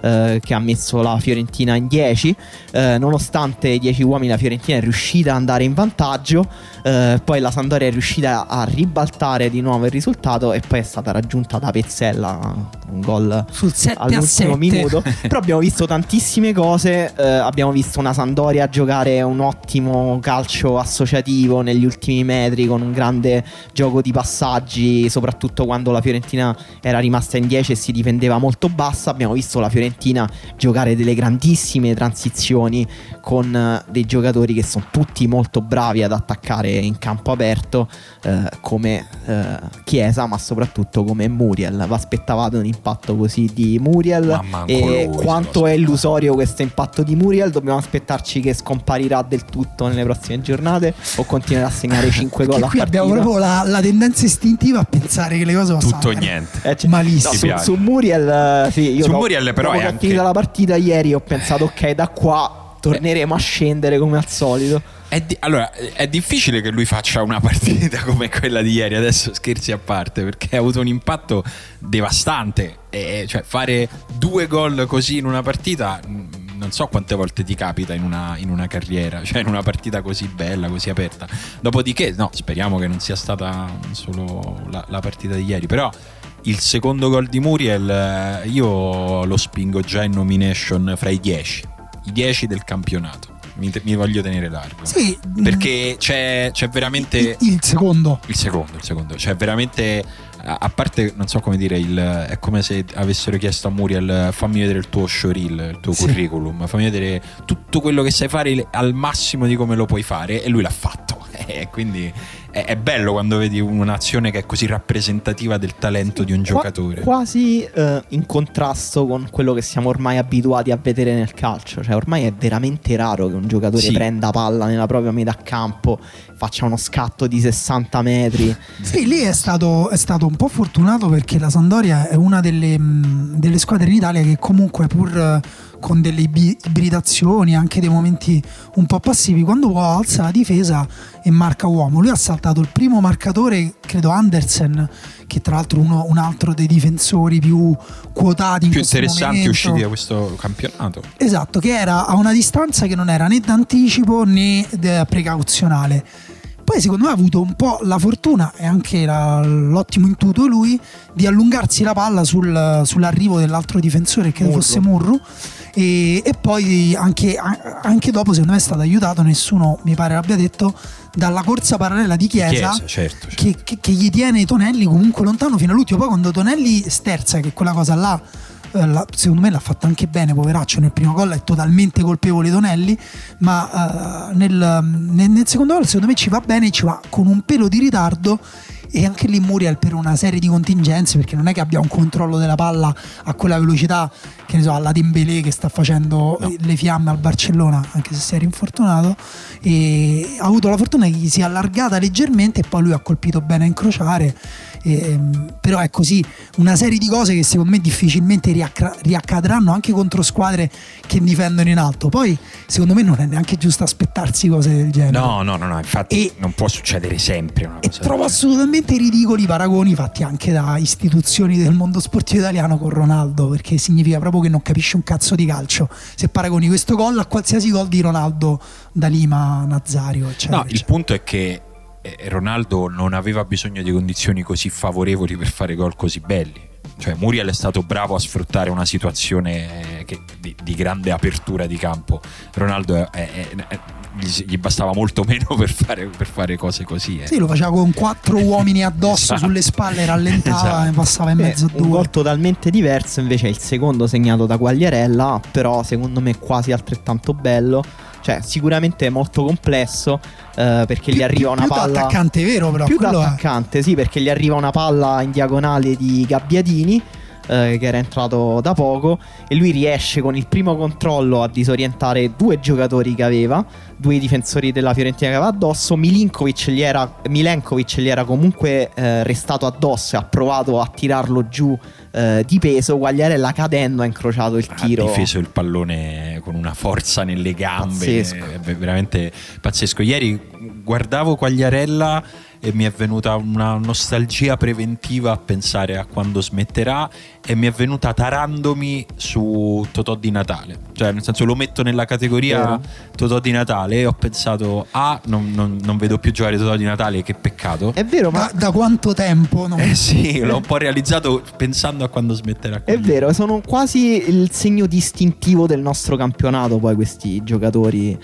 S3: eh, che ha messo la Fiorentina in 10, eh, nonostante i 10 uomini la Fiorentina è riuscita ad andare in vantaggio, eh, poi la Sandoria è riuscita a ribaltare di nuovo il risultato e poi è stata raggiunta da Pezzella un gol
S1: Sul 7 a
S3: all'ultimo
S1: 7.
S3: minuto. Però abbiamo visto tantissime cose. eh, abbiamo visto una Sandoria giocare un ottimo calcio associativo negli ultimi metri con un grande gioco di passaggi, soprattutto quando la Fiorentina era rimasta in 10 e si difendeva molto bassa. Abbiamo visto la Fiorentina giocare delle grandissime transizioni con eh, dei giocatori che sono tutti molto bravi ad attaccare in campo aperto, eh, come eh, Chiesa, ma soprattutto come Muriel. Vi aspettavate un impatto così di Muriel? E
S2: lui
S3: quanto è illusorio questo impatto di Muriel? Dobbiamo aspettarci che scomparirà del tutto nelle prossime giornate o continuerà a segnare 5 gol a
S1: qui
S3: partita?
S1: abbiamo proprio la, la tendenza istintiva a pensare che le cose possano
S2: Tutto o niente.
S3: Eh, cioè,
S1: malissimo.
S3: no, su, su Muriel, eh, sì, io
S2: Su
S3: dopo-
S2: Muriel però è
S3: che
S2: anche-
S3: finita la partita ieri ho pensato ok da qua torneremo a scendere come al solito.
S2: È di- allora, è difficile che lui faccia una partita come quella di ieri, adesso scherzi a parte, perché ha avuto un impatto devastante. E, cioè, fare due gol così in una partita, mh, non so quante volte ti capita in una, in una carriera, cioè in una partita così bella, così aperta. Dopodiché, no, speriamo che non sia stata solo la, la partita di ieri, però il secondo gol di Muriel eh, io lo spingo già in nomination fra i 10, i 10 del campionato. Mi, mi voglio tenere largo.
S1: Sì,
S2: Perché c'è, c'è veramente.
S1: il, il secondo.
S2: Il secondo, il secondo. Cioè, veramente. A parte, non so come dire, il, è come se avessero chiesto a Muriel: fammi vedere il tuo showreel, il tuo
S1: Sì.
S2: curriculum, fammi vedere tutto quello che sai fare al massimo di come lo puoi fare. E lui l'ha fatto. Quindi è, è bello quando vedi un'azione che è così rappresentativa del talento di un
S3: Qua-
S2: giocatore.
S3: quasi eh, in contrasto con quello che siamo ormai abituati a vedere nel calcio. Cioè, ormai è veramente raro che un giocatore
S2: Sì.
S3: prenda palla nella propria metà campo, faccia uno scatto di 60 metri.
S1: Sì, lì è stato, è stato un po' fortunato perché la Sandoria è una delle, mh, delle squadre in Italia che comunque pur eh, con delle ibridazioni, anche dei momenti un po' passivi, quando può alza la difesa e marca uomo. Lui ha saltato il primo marcatore, credo Andersen, che tra l'altro è uno, un altro dei difensori più quotati in
S2: più interessanti
S1: momento.
S2: usciti da questo campionato.
S1: Esatto, che era a una distanza che non era né d'anticipo né precauzionale. Poi secondo me ha avuto un po' la fortuna e anche la- l'ottimo intuito lui di allungarsi la palla sul- sull'arrivo dell'altro difensore che
S3: Murru.
S1: fosse Murru e, e poi anche, anche dopo secondo me è stato aiutato, nessuno mi pare l'abbia detto, dalla corsa parallela di Chiesa,
S2: Chiesa, certo, certo.
S1: Che, che- che gli tiene Tonelli comunque lontano fino all'ultimo. Poi quando Tonelli sterza, che quella cosa là, eh, la- secondo me l'ha fatta anche bene, poveraccio. Nel primo gol è totalmente colpevole Tonelli, ma eh, nel, nel- nel secondo gol secondo me ci va bene, ci va con un pelo di ritardo. E anche lì Muriel per una serie di contingenze, perché non è che abbia un controllo della palla a quella velocità, che ne so, alla Dembélé che sta facendo
S2: No.
S1: le fiamme al Barcellona, anche se si era infortunato, e ha avuto la fortuna che gli si è allargata leggermente e poi lui ha colpito bene a incrociare. Ehm, però è così una serie di cose che secondo me difficilmente riacca- riaccadranno anche contro squadre che difendono in alto. Poi secondo me non è neanche giusto aspettarsi cose del genere.
S2: No, no, no, no, infatti
S1: E-
S2: non può succedere sempre una
S1: E
S2: cosa
S1: trovo
S2: del
S1: assolutamente ridicoli i paragoni fatti anche da istituzioni del mondo sportivo italiano con Ronaldo, perché significa proprio che non capisce un cazzo di calcio. Se paragoni questo gol a qualsiasi gol di Ronaldo da Lima, Nazario, eccetera.
S2: No, il
S1: eccetera.
S2: punto è che eh, Ronaldo non aveva bisogno di condizioni così favorevoli per fare gol così belli. cioè Muriel è stato bravo a sfruttare una situazione che, di, di, grande apertura di campo. Ronaldo è, è, è, gli, bastava molto meno per fare, per fare cose così. Eh.
S1: Sì, lo faceva con quattro uomini addosso esatto. sulle spalle, rallentava esatto. e passava in mezzo a due.
S3: Un gol totalmente diverso invece è il secondo segnato da Quagliarella, però secondo me quasi altrettanto bello cioè sicuramente è molto complesso eh, perché
S1: più,
S3: gli arriva una
S1: più
S3: palla
S1: attaccante vero però
S3: più attaccante è... sì perché gli arriva una palla in diagonale di Gabbiadini eh, che era entrato da poco e lui riesce con il primo controllo a disorientare due giocatori che aveva, due difensori della Fiorentina che aveva addosso, Milinkovic gli era, Milenkovic gli era comunque eh, restato addosso e ha provato a tirarlo giù eh, di peso, Guagliarella cadendo ha incrociato il tiro.
S2: Ha difeso il pallone con una forza nelle gambe, pazzesco. è veramente pazzesco. Ieri guardavo Quagliarella e mi è venuta una nostalgia preventiva a pensare a quando smetterà e mi è venuta tarandomi su Totò di Natale. Cioè, nel senso, lo metto nella categoria Vero. Totò di Natale e ho pensato, ah, non, non, non, vedo più giocare Totò di Natale, che peccato.
S3: È vero, ma
S1: da, da quanto tempo?
S2: Non... Eh sì, l'ho un po' realizzato pensando a quando smetterà.
S3: È vero, sono quasi il segno distintivo del nostro campionato, poi questi giocatori.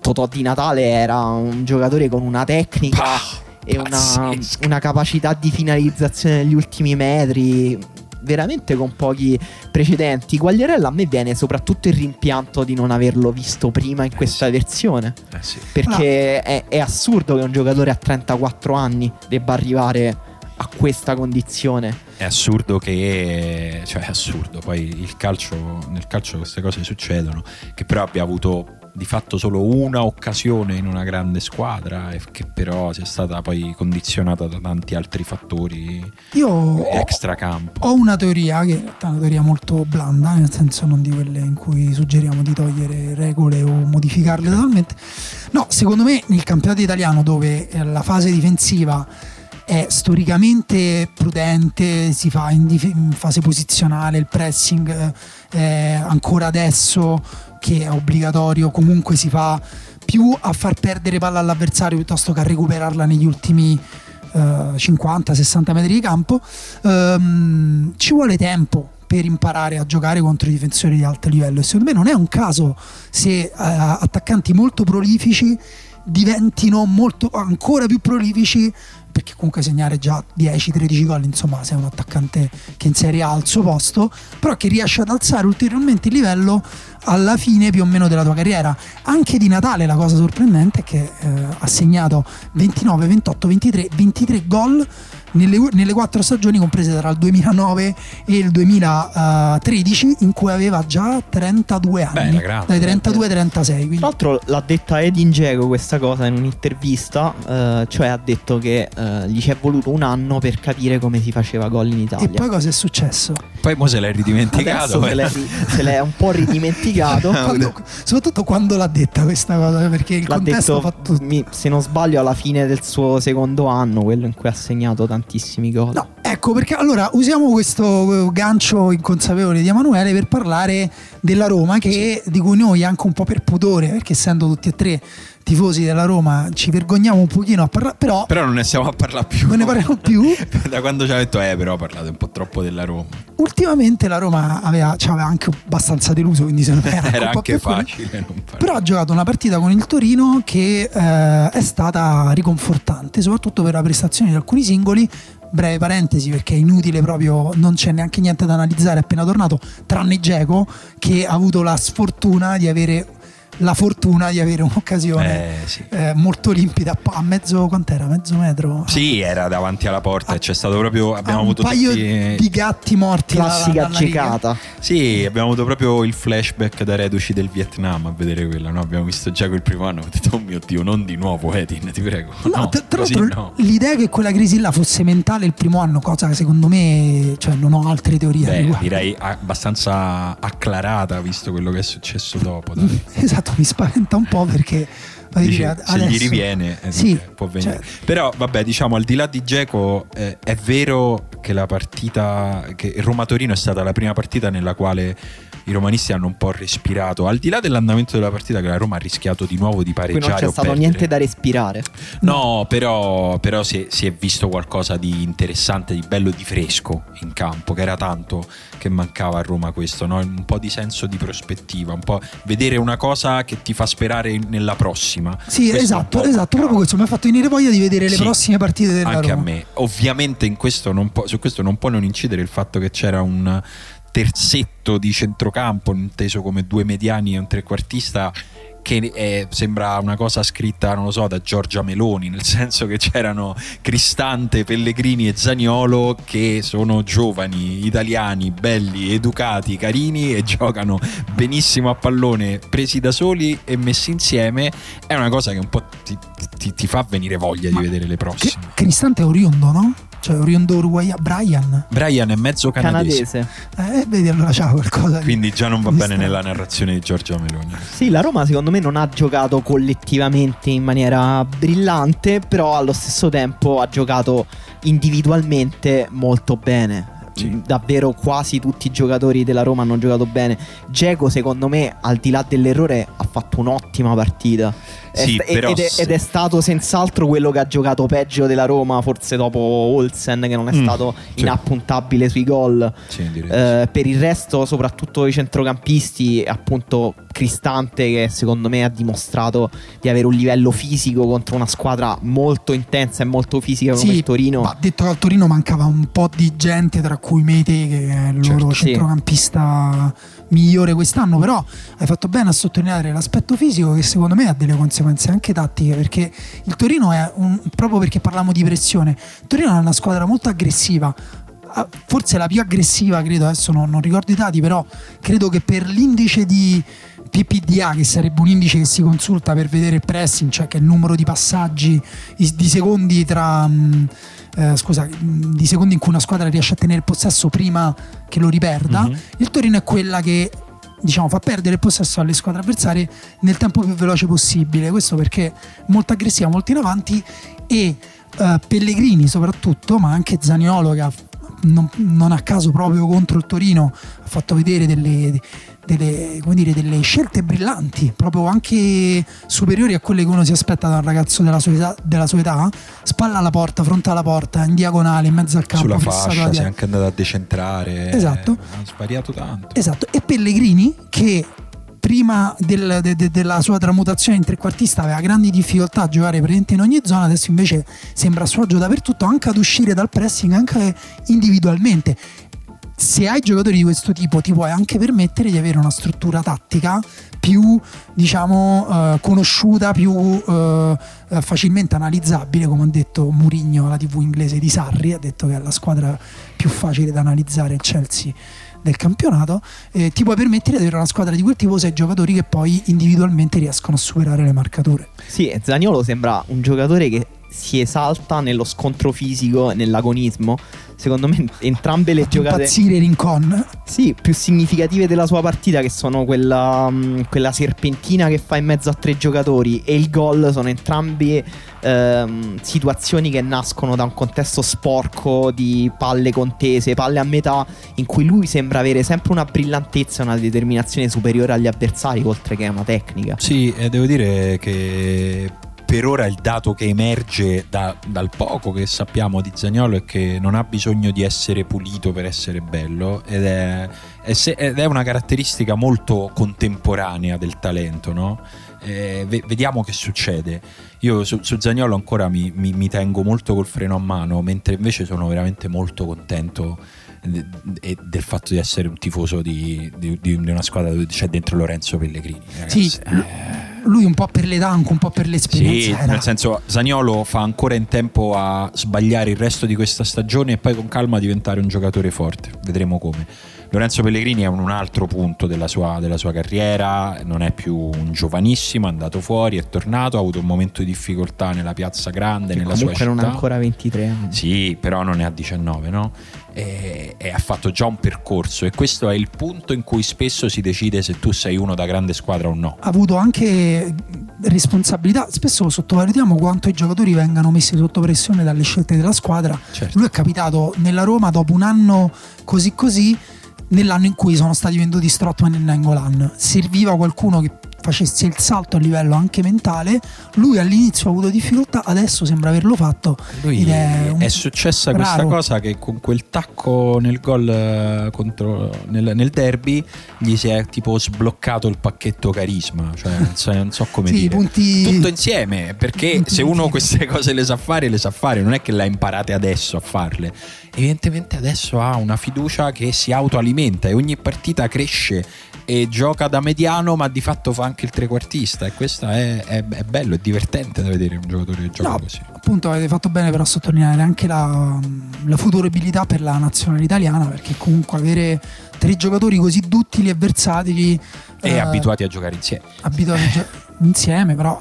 S3: Totò di Natale era un giocatore con una tecnica. Pah e una, una, capacità di finalizzazione negli ultimi metri veramente con pochi precedenti. Quagliarella a me viene soprattutto il rimpianto di non averlo visto prima in questa versione.
S2: Eh sì.
S3: Perché no. è, è assurdo che un giocatore a 34 anni debba arrivare a questa condizione.
S2: È assurdo che, cioè è assurdo, poi il calcio, nel calcio queste cose succedono, che però abbia avuto di fatto solo una occasione in una grande squadra che però sia stata poi condizionata da tanti altri fattori
S1: Io
S2: extracampo.
S1: Ho una teoria che è una teoria molto blanda, nel senso non di quelle in cui suggeriamo di togliere regole o modificarle totalmente. No, secondo me nel campionato italiano dove la fase difensiva è storicamente prudente, si fa in, dif- in fase posizionale, il pressing eh, ancora adesso che è obbligatorio, comunque si fa più a far perdere palla all'avversario piuttosto che a recuperarla negli ultimi eh, 50-60 metri di campo. Um, ci vuole tempo per imparare a giocare contro i difensori di alto livello e secondo me non è un caso se uh, attaccanti molto prolifici diventino molto, ancora più prolifici perché comunque segnare già 10-13 gol, insomma, sei un attaccante che in Serie A al suo posto, però che riesce ad alzare ulteriormente il livello alla fine più o meno della tua carriera. Anche di Natale la cosa sorprendente è che eh, ha segnato 29, 28, 23, 23 gol nelle, nelle quattro stagioni comprese tra il 2009 e il 2013 in cui aveva già 32 anni.
S2: Beh,
S1: dai 32 ai 36 quindi.
S3: tra l'altro l'ha detta Edin Dzeko questa cosa in un'intervista eh, cioè ha detto che eh, gli ci è voluto un anno per capire come si faceva gol in Italia.
S1: E poi cosa è successo?
S2: poi mo se l'è ridimenticato
S3: se l'è, se l'è un po' ridimenticato.
S1: Quando, soprattutto quando l'ha detta questa cosa perché il l'ha contesto detto, fatto...
S3: mi, se non sbaglio alla fine del suo secondo anno quello in cui ha segnato tanti tantissimi gol.
S1: No, ecco perché allora usiamo questo gancio inconsapevole di Emanuele per parlare della Roma che, di cui noi anche un po' per pudore, perché essendo tutti e tre tifosi della Roma ci vergogniamo un pochino a parlare, però...
S2: Però non ne stiamo a parlare più.
S1: Non ne parliamo più.
S2: da quando ci ha detto, eh però parlate un po' troppo della Roma.
S1: Ultimamente la Roma aveva, ci aveva anche abbastanza deluso, quindi se non era,
S2: era anche facile.
S1: Però ha giocato una partita con il Torino che eh, è stata riconfortante, soprattutto per la prestazione di alcuni singoli, breve parentesi perché è inutile proprio, non c'è neanche niente da analizzare appena tornato, tranne Geco che ha avuto la sfortuna di avere la fortuna di avere un'occasione
S2: eh, sì.
S1: eh, molto limpida a mezzo quant'era? mezzo metro?
S2: Sì, era davanti alla porta e c'è stato proprio abbiamo
S1: un
S2: avuto
S1: paio
S2: tutti...
S1: di gatti morti
S3: classica cecata.
S2: Sì, abbiamo avuto proprio il flashback da reduci del Vietnam a vedere quella, no? Abbiamo visto già quel primo anno, ho detto "Oh mio Dio, non di nuovo Edin, ti prego".
S1: No, no tra l'altro no. l'idea che quella crisi là fosse mentale il primo anno, cosa che secondo me, cioè non ho altre teorie
S2: Beh, direi abbastanza acclarata visto quello che è successo dopo, dai.
S1: esatto, mi spaventa un po' perché
S2: Dici, dire, se gli riviene eh,
S1: sì,
S2: può venire. Cioè, Però vabbè, diciamo al di là di Geco eh, è vero che la partita che Roma Torino è stata la prima partita nella quale i romanisti hanno un po' respirato. Al di là dell'andamento della partita, che la Roma ha rischiato di nuovo di
S3: Qui
S2: pareggiare.
S3: non c'è stato
S2: perdere.
S3: niente da respirare.
S2: No, però, però si, è, si è visto qualcosa di interessante, di bello, di fresco in campo, che era tanto che mancava a Roma questo, no? un po' di senso di prospettiva, un po' vedere una cosa che ti fa sperare nella prossima.
S1: Sì,
S2: Questo
S1: esatto, esatto,
S2: mancava.
S1: proprio questo mi ha fatto venire voglia di vedere le
S2: Sì,
S1: prossime partite della
S2: Anche
S1: Roma.
S2: a me. Ovviamente in questo non può- su questo non può non incidere il fatto che c'era un terzetto di centrocampo, inteso come due mediani e un trequartista che eh, sembra una cosa scritta, non lo so, da Giorgia Meloni, nel senso che c'erano Cristante, Pellegrini e Zaniolo che sono giovani, italiani, belli, educati, carini e giocano benissimo a pallone, presi da soli e messi insieme. È una cosa che un po' ti, ti- ti fa venire voglia
S1: Ma
S2: di vedere le prossime.
S1: Cristante è oriondo, no? Cioè oriondo uruguaya Brian.
S2: Brian è mezzo canadese,
S3: Canadese.
S1: Eh, vedi allora c'ha qualcosa. di-
S2: quindi già non va bene
S1: strano.
S2: nella narrazione di Giorgio Meloni.
S3: Sì, la Roma secondo me non ha giocato collettivamente in maniera brillante, però allo stesso tempo ha giocato individualmente molto bene.
S2: Sì.
S3: Davvero quasi tutti i giocatori della Roma hanno giocato bene. Geco, secondo me, al di là dell'errore, ha fatto un'ottima partita. È
S2: Sì, però
S3: ed, è, ed è stato senz'altro quello che ha giocato peggio della Roma, forse dopo Olsen, che non è
S2: Mm,
S3: stato
S2: sì.
S3: inappuntabile sui gol.
S2: Sì.
S3: Eh, per il resto, soprattutto i centrocampisti, appunto Cristante, che secondo me ha dimostrato di avere un livello fisico contro una squadra molto intensa e molto fisica come
S1: Sì,
S3: il Torino.
S1: ma detto che al Torino mancava un po' di gente, tra cui Meite, che è il
S2: Certo.
S1: loro
S3: Sì.
S1: centrocampista migliore quest'anno. Però hai fatto bene a sottolineare l'aspetto fisico, che secondo me ha delle conseguenze anche tattiche. Perché il Torino è un, proprio perché parliamo di pressione. Il Torino è una squadra molto aggressiva. Ah, Forse la più aggressiva, credo, adesso non, non ricordo i dati, però credo che per l'indice di PPDA, che sarebbe un indice che si consulta per vedere il pressing, cioè che è il numero di passaggi di secondi tra mh, eh, scusa, di secondi in cui una squadra riesce a tenere il possesso prima che lo riperda.
S2: Mhm.
S1: Il Torino è quella che diciamo fa perdere il possesso alle squadre avversarie nel tempo più veloce possibile. Questo perché è molto aggressiva, molto in avanti e eh, Pellegrini soprattutto, ma anche Zaniolo che ha non, non a caso proprio contro il Torino ha fatto vedere delle, delle, come dire, delle scelte brillanti, proprio anche superiori a quelle che uno si aspetta da un ragazzo della sua età, della sua età. spalla alla porta, fronte alla porta, in diagonale, in mezzo al campo.
S2: Sulla fascia si è anche andato a decentrare.
S1: Esatto.
S2: Ha svariato tanto.
S1: Esatto, e Pellegrini che prima del- de- de- della sua tramutazione in trequartista aveva grandi difficoltà a giocare praticamente in ogni zona, adesso invece sembra a suo agio dappertutto, anche ad uscire dal pressing, anche individualmente. Se hai giocatori di questo tipo ti puoi anche permettere di avere una struttura tattica più diciamo eh, conosciuta, più eh, facilmente analizzabile, come ha detto Murigno alla TV inglese di Sarri, ha detto che è la squadra più facile da analizzare il Chelsea del campionato, eh, ti puoi permettere di avere una squadra di quel tipo se hai giocatori che poi individualmente riescono a superare le marcature.
S3: Sì, Zaniolo sembra un giocatore che si esalta nello scontro fisico nell'agonismo. Secondo me entrambe le giocate
S1: impazzire Rincon.
S3: sì, più significative della sua partita, che sono quella, mh, quella serpentina che fa in mezzo a tre giocatori e il gol, sono entrambi ehm, situazioni che nascono da un contesto sporco di palle contese, palle a metà, in cui lui sembra avere sempre una brillantezza e una determinazione superiore agli avversari, oltre che una tecnica.
S2: Sì, e devo dire che per ora il dato che emerge da- dal poco che sappiamo di Zagnolo è che non ha bisogno di essere pulito per essere bello ed è, è se- ed è una caratteristica molto contemporanea del talento, no? Eh, ve- vediamo che succede. Io su, su Zagnolo ancora mi, mi- mi tengo molto col freno a mano, mentre invece sono veramente molto contento de- del fatto di essere un tifoso di, di- di una squadra dove c'è dentro Lorenzo Pellegrini. ragazzi.
S1: Sì,
S2: Eh,
S1: lui un po' per l'età, anche un po' per
S2: sì,
S1: l'esperienza. era-
S2: nel senso Zaniolo fa ancora in tempo a sbagliare il resto di questa stagione e poi con calma diventare un giocatore forte. Vedremo come. Lorenzo Pellegrini è un altro punto della sua, della sua carriera, non è più un giovanissimo, è andato fuori, è tornato, ha avuto un momento di difficoltà nella piazza grande,
S3: Che
S2: nella sua
S3: comunque
S2: città.
S3: non ha ancora 23 anni.
S2: Sì, però non ne ha 19, no? E, e ha fatto già un percorso e questo è il punto in cui spesso si decide se tu sei uno da grande squadra o no.
S1: ha avuto anche responsabilità. Spesso sottovalutiamo quanto i giocatori vengano messi sotto pressione dalle scelte della squadra.
S2: Certo.
S1: Lui è capitato nella Roma dopo un anno così così nell'anno in cui sono stati venduti Strottman e Nangolan. Serviva qualcuno che facesse il salto a livello anche mentale. Lui all'inizio ha avuto difficoltà, adesso sembra averlo fatto.
S2: Lui
S1: è, un-
S2: è successa questa
S1: raro.
S2: cosa che con quel tacco nel gol eh, contro, nel, nel derby gli si è tipo sbloccato il pacchetto carisma, cioè non so, non so come
S1: Sì,
S2: dire.
S1: punti-
S2: Tutto insieme, perché
S1: punti
S2: se uno queste cose le sa fare, le sa fare, non è che le ha imparate adesso a farle. Evidentemente adesso ha una fiducia che si autoalimenta e ogni partita cresce e gioca da mediano, ma di fatto fa anche il trequartista. E questo è, è- è bello, è divertente da vedere un giocatore che gioca
S1: No,
S2: così.
S1: appunto avete fatto bene però a sottolineare anche la, la futurabilità per la nazionale italiana perché comunque avere tre giocatori così duttili e versatili
S2: E
S1: eh,
S2: abituati a giocare insieme.
S1: abituati a gio- insieme però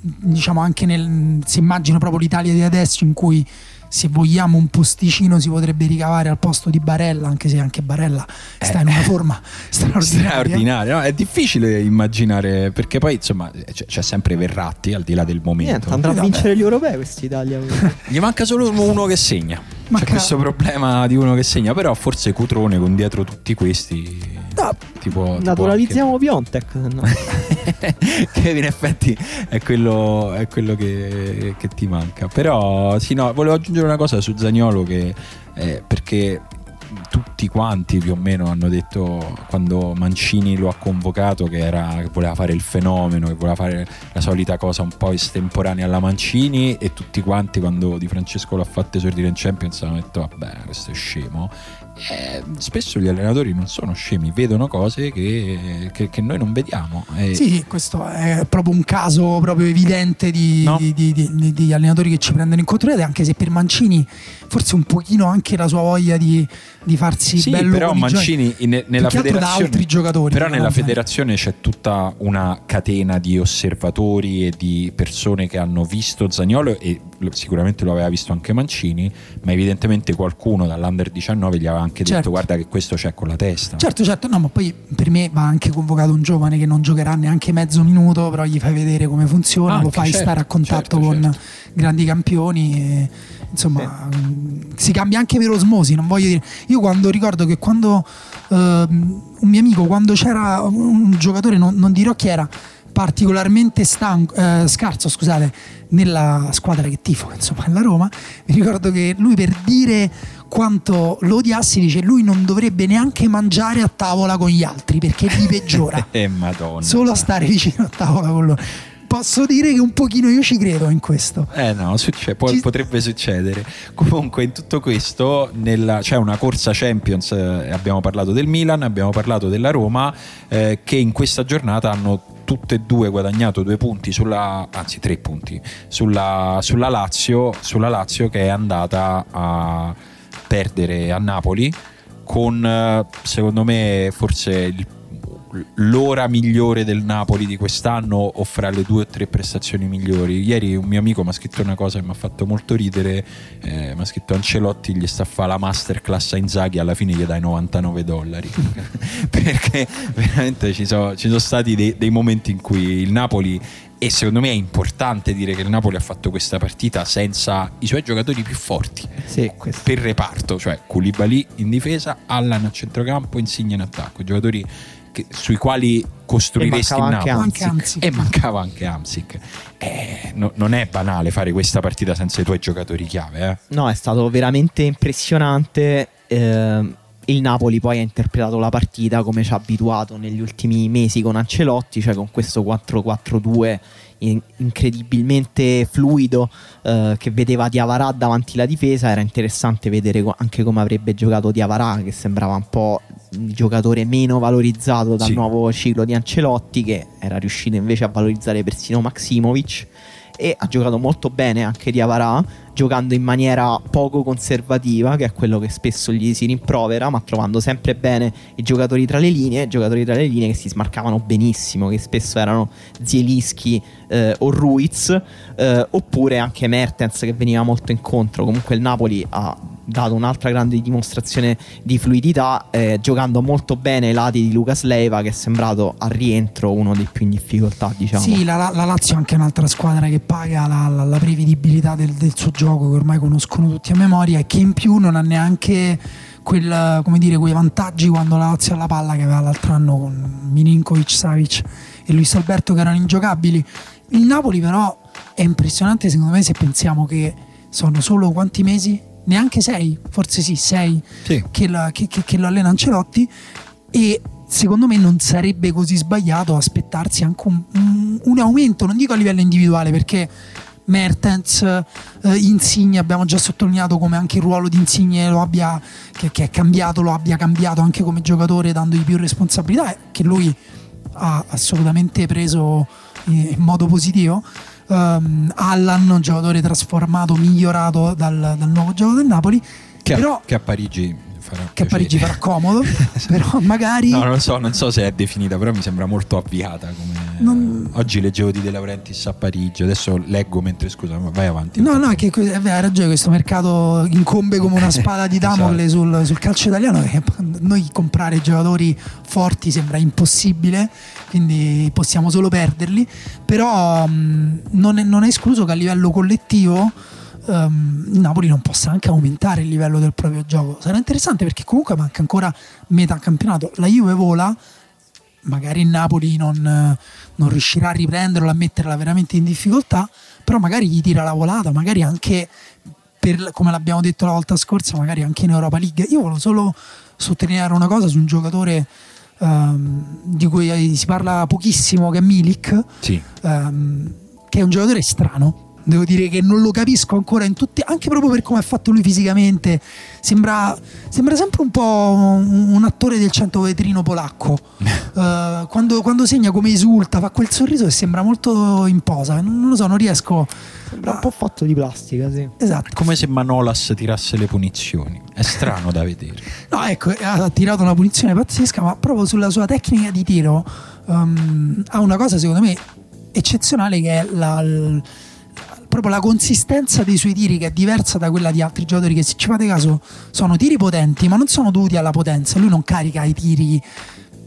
S1: diciamo anche nel si immagino proprio l'Italia di adesso in cui se vogliamo un posticino si potrebbe ricavare al posto di Barella anche se anche Barella sta
S2: Eh.
S1: in una forma straordinaria
S2: straordinario. no? È difficile immaginare perché poi insomma c'è, c'è sempre Verratti al di là del momento.
S3: Niente, andrà a vincere gli europei quest'Italia.
S2: Gli manca solo uno che segna.
S1: Manca-
S2: C'è questo problema di uno che segna, però forse Cutrone con dietro tutti questi.
S1: No,
S2: Tipo,
S3: Naturalizziamo Piontek. se no.
S2: che in effetti è quello, è quello che, che ti manca. Però, sì, no, volevo aggiungere una cosa su Zagnolo che eh, perché tutti quanti più o meno hanno detto quando Mancini lo ha convocato che, era, che voleva fare il fenomeno, che voleva fare la solita cosa un po' estemporanea alla Mancini e tutti quanti quando Di Francesco l'ha fatto esordire in Champions hanno detto vabbè questo è scemo eh, spesso gli allenatori non sono scemi, vedono cose che, che- che noi non vediamo. E-
S1: Sì, sì, questo è proprio un caso proprio evidente di,
S2: No.
S1: di- di- di- allenatori che ci prendono in controllore, anche se per Mancini forse un pochino anche la sua voglia di, di farsi
S2: Sì,
S1: bello
S2: però. Mancini in- nella federazione
S1: altri giocatori.
S2: Però nella
S1: Cioè,
S2: federazione c'è tutta una catena di osservatori e di persone che hanno visto Zagnolo e sicuramente lo aveva visto anche Mancini, ma evidentemente qualcuno dall'Under 19 gli aveva anche detto
S1: Certo.
S2: guarda che questo c'è con la testa.
S1: Certo, certo, no, ma poi per me va anche convocato un giovane che non giocherà neanche mezzo minuto, però gli fai vedere come funziona, lo
S2: Anche,
S1: fai
S2: certo,
S1: stare a contatto
S2: certo,
S1: con
S2: certo.
S1: grandi campioni. e, insomma, mh, si cambia anche per osmosi. Non voglio dire, io quando ricordo che quando ehm, un mio amico, quando c'era un giocatore, non, non dirò chi era, particolarmente stanco, eh, scarso, scusate, nella squadra che tifo, insomma, alla Roma, mi ricordo che lui per dire quanto lo odiassi dice lui non dovrebbe neanche mangiare a tavola con gli altri perché li peggiora
S2: Eh madonna.
S1: solo stare vicino a tavola con loro posso dire che un pochino io ci credo in questo
S2: Eh no, succe-
S1: Ci-
S2: potrebbe succedere. Comunque in tutto questo nella- c'è una corsa Champions, eh, abbiamo parlato del Milan, abbiamo parlato della Roma, eh, che in questa giornata hanno tutte e due guadagnato due punti sulla, anzi tre punti, sulla, sulla Lazio, sulla Lazio che è andata a perdere a Napoli con eh, secondo me forse il- l'ora migliore del Napoli di quest'anno o fra le due o tre prestazioni migliori. Ieri un mio amico mi ha scritto una cosa che mi ha fatto molto ridere, eh, mi ha scritto Ancelotti gli sta a fare la masterclass a Inzaghi alla fine gli dai 99 dollari. Perché veramente ci sono, ci sono stati dei, dei momenti in cui il Napoli e secondo me è importante dire che il Napoli ha fatto questa partita senza i suoi giocatori più forti.
S3: Sì,
S2: per reparto, cioè Koulibaly in difesa, Allan a centrocampo, Insigne in attacco, giocatori che- sui quali costruiresti il
S3: mancava anche
S2: Napoli.
S1: anche
S2: E mancava anche Amsic. Eh, no- non è banale fare questa partita senza i tuoi giocatori chiave. Eh.
S3: No, è stato veramente impressionante. eh, il Napoli poi ha interpretato la partita come ci ha abituato negli ultimi mesi con Ancelotti, cioè con questo 4-4-2 in- incredibilmente fluido eh, che vedeva Diavarà davanti la difesa. Era interessante vedere co- anche come avrebbe giocato Diavarà, che sembrava un po' il giocatore meno valorizzato dal
S2: Sì.
S3: nuovo ciclo di Ancelotti, che era riuscito invece a valorizzare persino Maximovic e ha giocato molto bene anche Diavarà giocando in maniera poco conservativa che è quello che spesso gli si rimprovera ma trovando sempre bene i giocatori tra le linee giocatori tra le linee che si smarcavano benissimo che spesso erano Zielinski eh, o Ruiz eh, oppure anche Mertens che veniva molto incontro. Comunque il Napoli ha dato un'altra grande dimostrazione di fluidità eh, giocando molto bene ai lati di Lucas Leiva che è sembrato al rientro uno dei più in difficoltà diciamo
S1: Sì, la, la Lazio è anche un'altra squadra che paga la, la- la prevedibilità del, del suo gioco, che ormai conoscono tutti a memoria, e che in più non ha neanche quel, dire, quei vantaggi quando la Lazio alla palla che aveva l'altro anno con Milinkovic, Savic e Luis Alberto che erano ingiocabili. Il Napoli però è impressionante secondo me se pensiamo che sono solo quanti mesi? Neanche sei, forse sì, sei
S2: Sì.
S1: che, la- che- che- che lo allena Ancelotti e secondo me non sarebbe così sbagliato aspettarsi anche un, un- un aumento, non dico a livello individuale perché Mertens, eh, Insigne, abbiamo già sottolineato come anche il ruolo di Insigne lo abbia, che, che è cambiato, lo abbia cambiato anche come giocatore dandogli più responsabilità, che lui ha assolutamente preso in modo positivo. Um, Allan, un giocatore trasformato, migliorato dal, dal nuovo gioco del Napoli,
S2: Che,
S1: però
S2: a, che a Parigi farà
S1: che a Parigi farà comodo, però magari
S2: No, non so, non so se è definita, però mi sembra molto avviata. Come...
S1: Non-
S2: Oggi leggevo di De Laurentiis a Parigi, adesso leggo mentre scusa, ma vai avanti.
S1: No, no, è che vero, hai ragione, questo mercato incombe come una spada di Damocle
S2: Esatto.
S1: sul, sul calcio italiano. Che noi comprare giocatori forti sembra impossibile, quindi possiamo solo perderli. Però mh, non, è, non è escluso che a livello collettivo ehm, il Napoli non possa anche aumentare il livello del proprio gioco. Sarà interessante perché comunque manca ancora metà campionato. La Juve vola, magari il Napoli non, eh, non riuscirà a riprenderla, a metterla veramente in difficoltà, però magari gli tira la volata, magari anche per- come l'abbiamo detto la volta scorsa, magari anche in Europa League. Io volevo solo sottolineare una cosa su un giocatore ehm, di cui si parla pochissimo, che è Milik,
S2: Sì,
S1: ehm, che è un giocatore strano. Devo dire che non lo capisco ancora in tutti, anche proprio per come è fatto lui fisicamente. Sembra, sembra sempre un po' un, un attore del cento vetrino polacco. Eh, quando, quando segna come esulta, fa quel sorriso che sembra molto in posa. Non, non lo so, non riesco.
S3: Sembra un po' fatto di plastica, sì.
S1: Esatto.
S2: come se Manolas tirasse le punizioni. È strano da vedere.
S1: No, ecco, ha tirato una punizione pazzesca, ma proprio sulla sua tecnica di tiro ehm, ha una cosa secondo me eccezionale che è la, l- proprio la consistenza dei suoi tiri che è diversa da quella di altri giocatori che se ci fate caso sono tiri potenti ma non sono dovuti alla potenza, lui non carica i tiri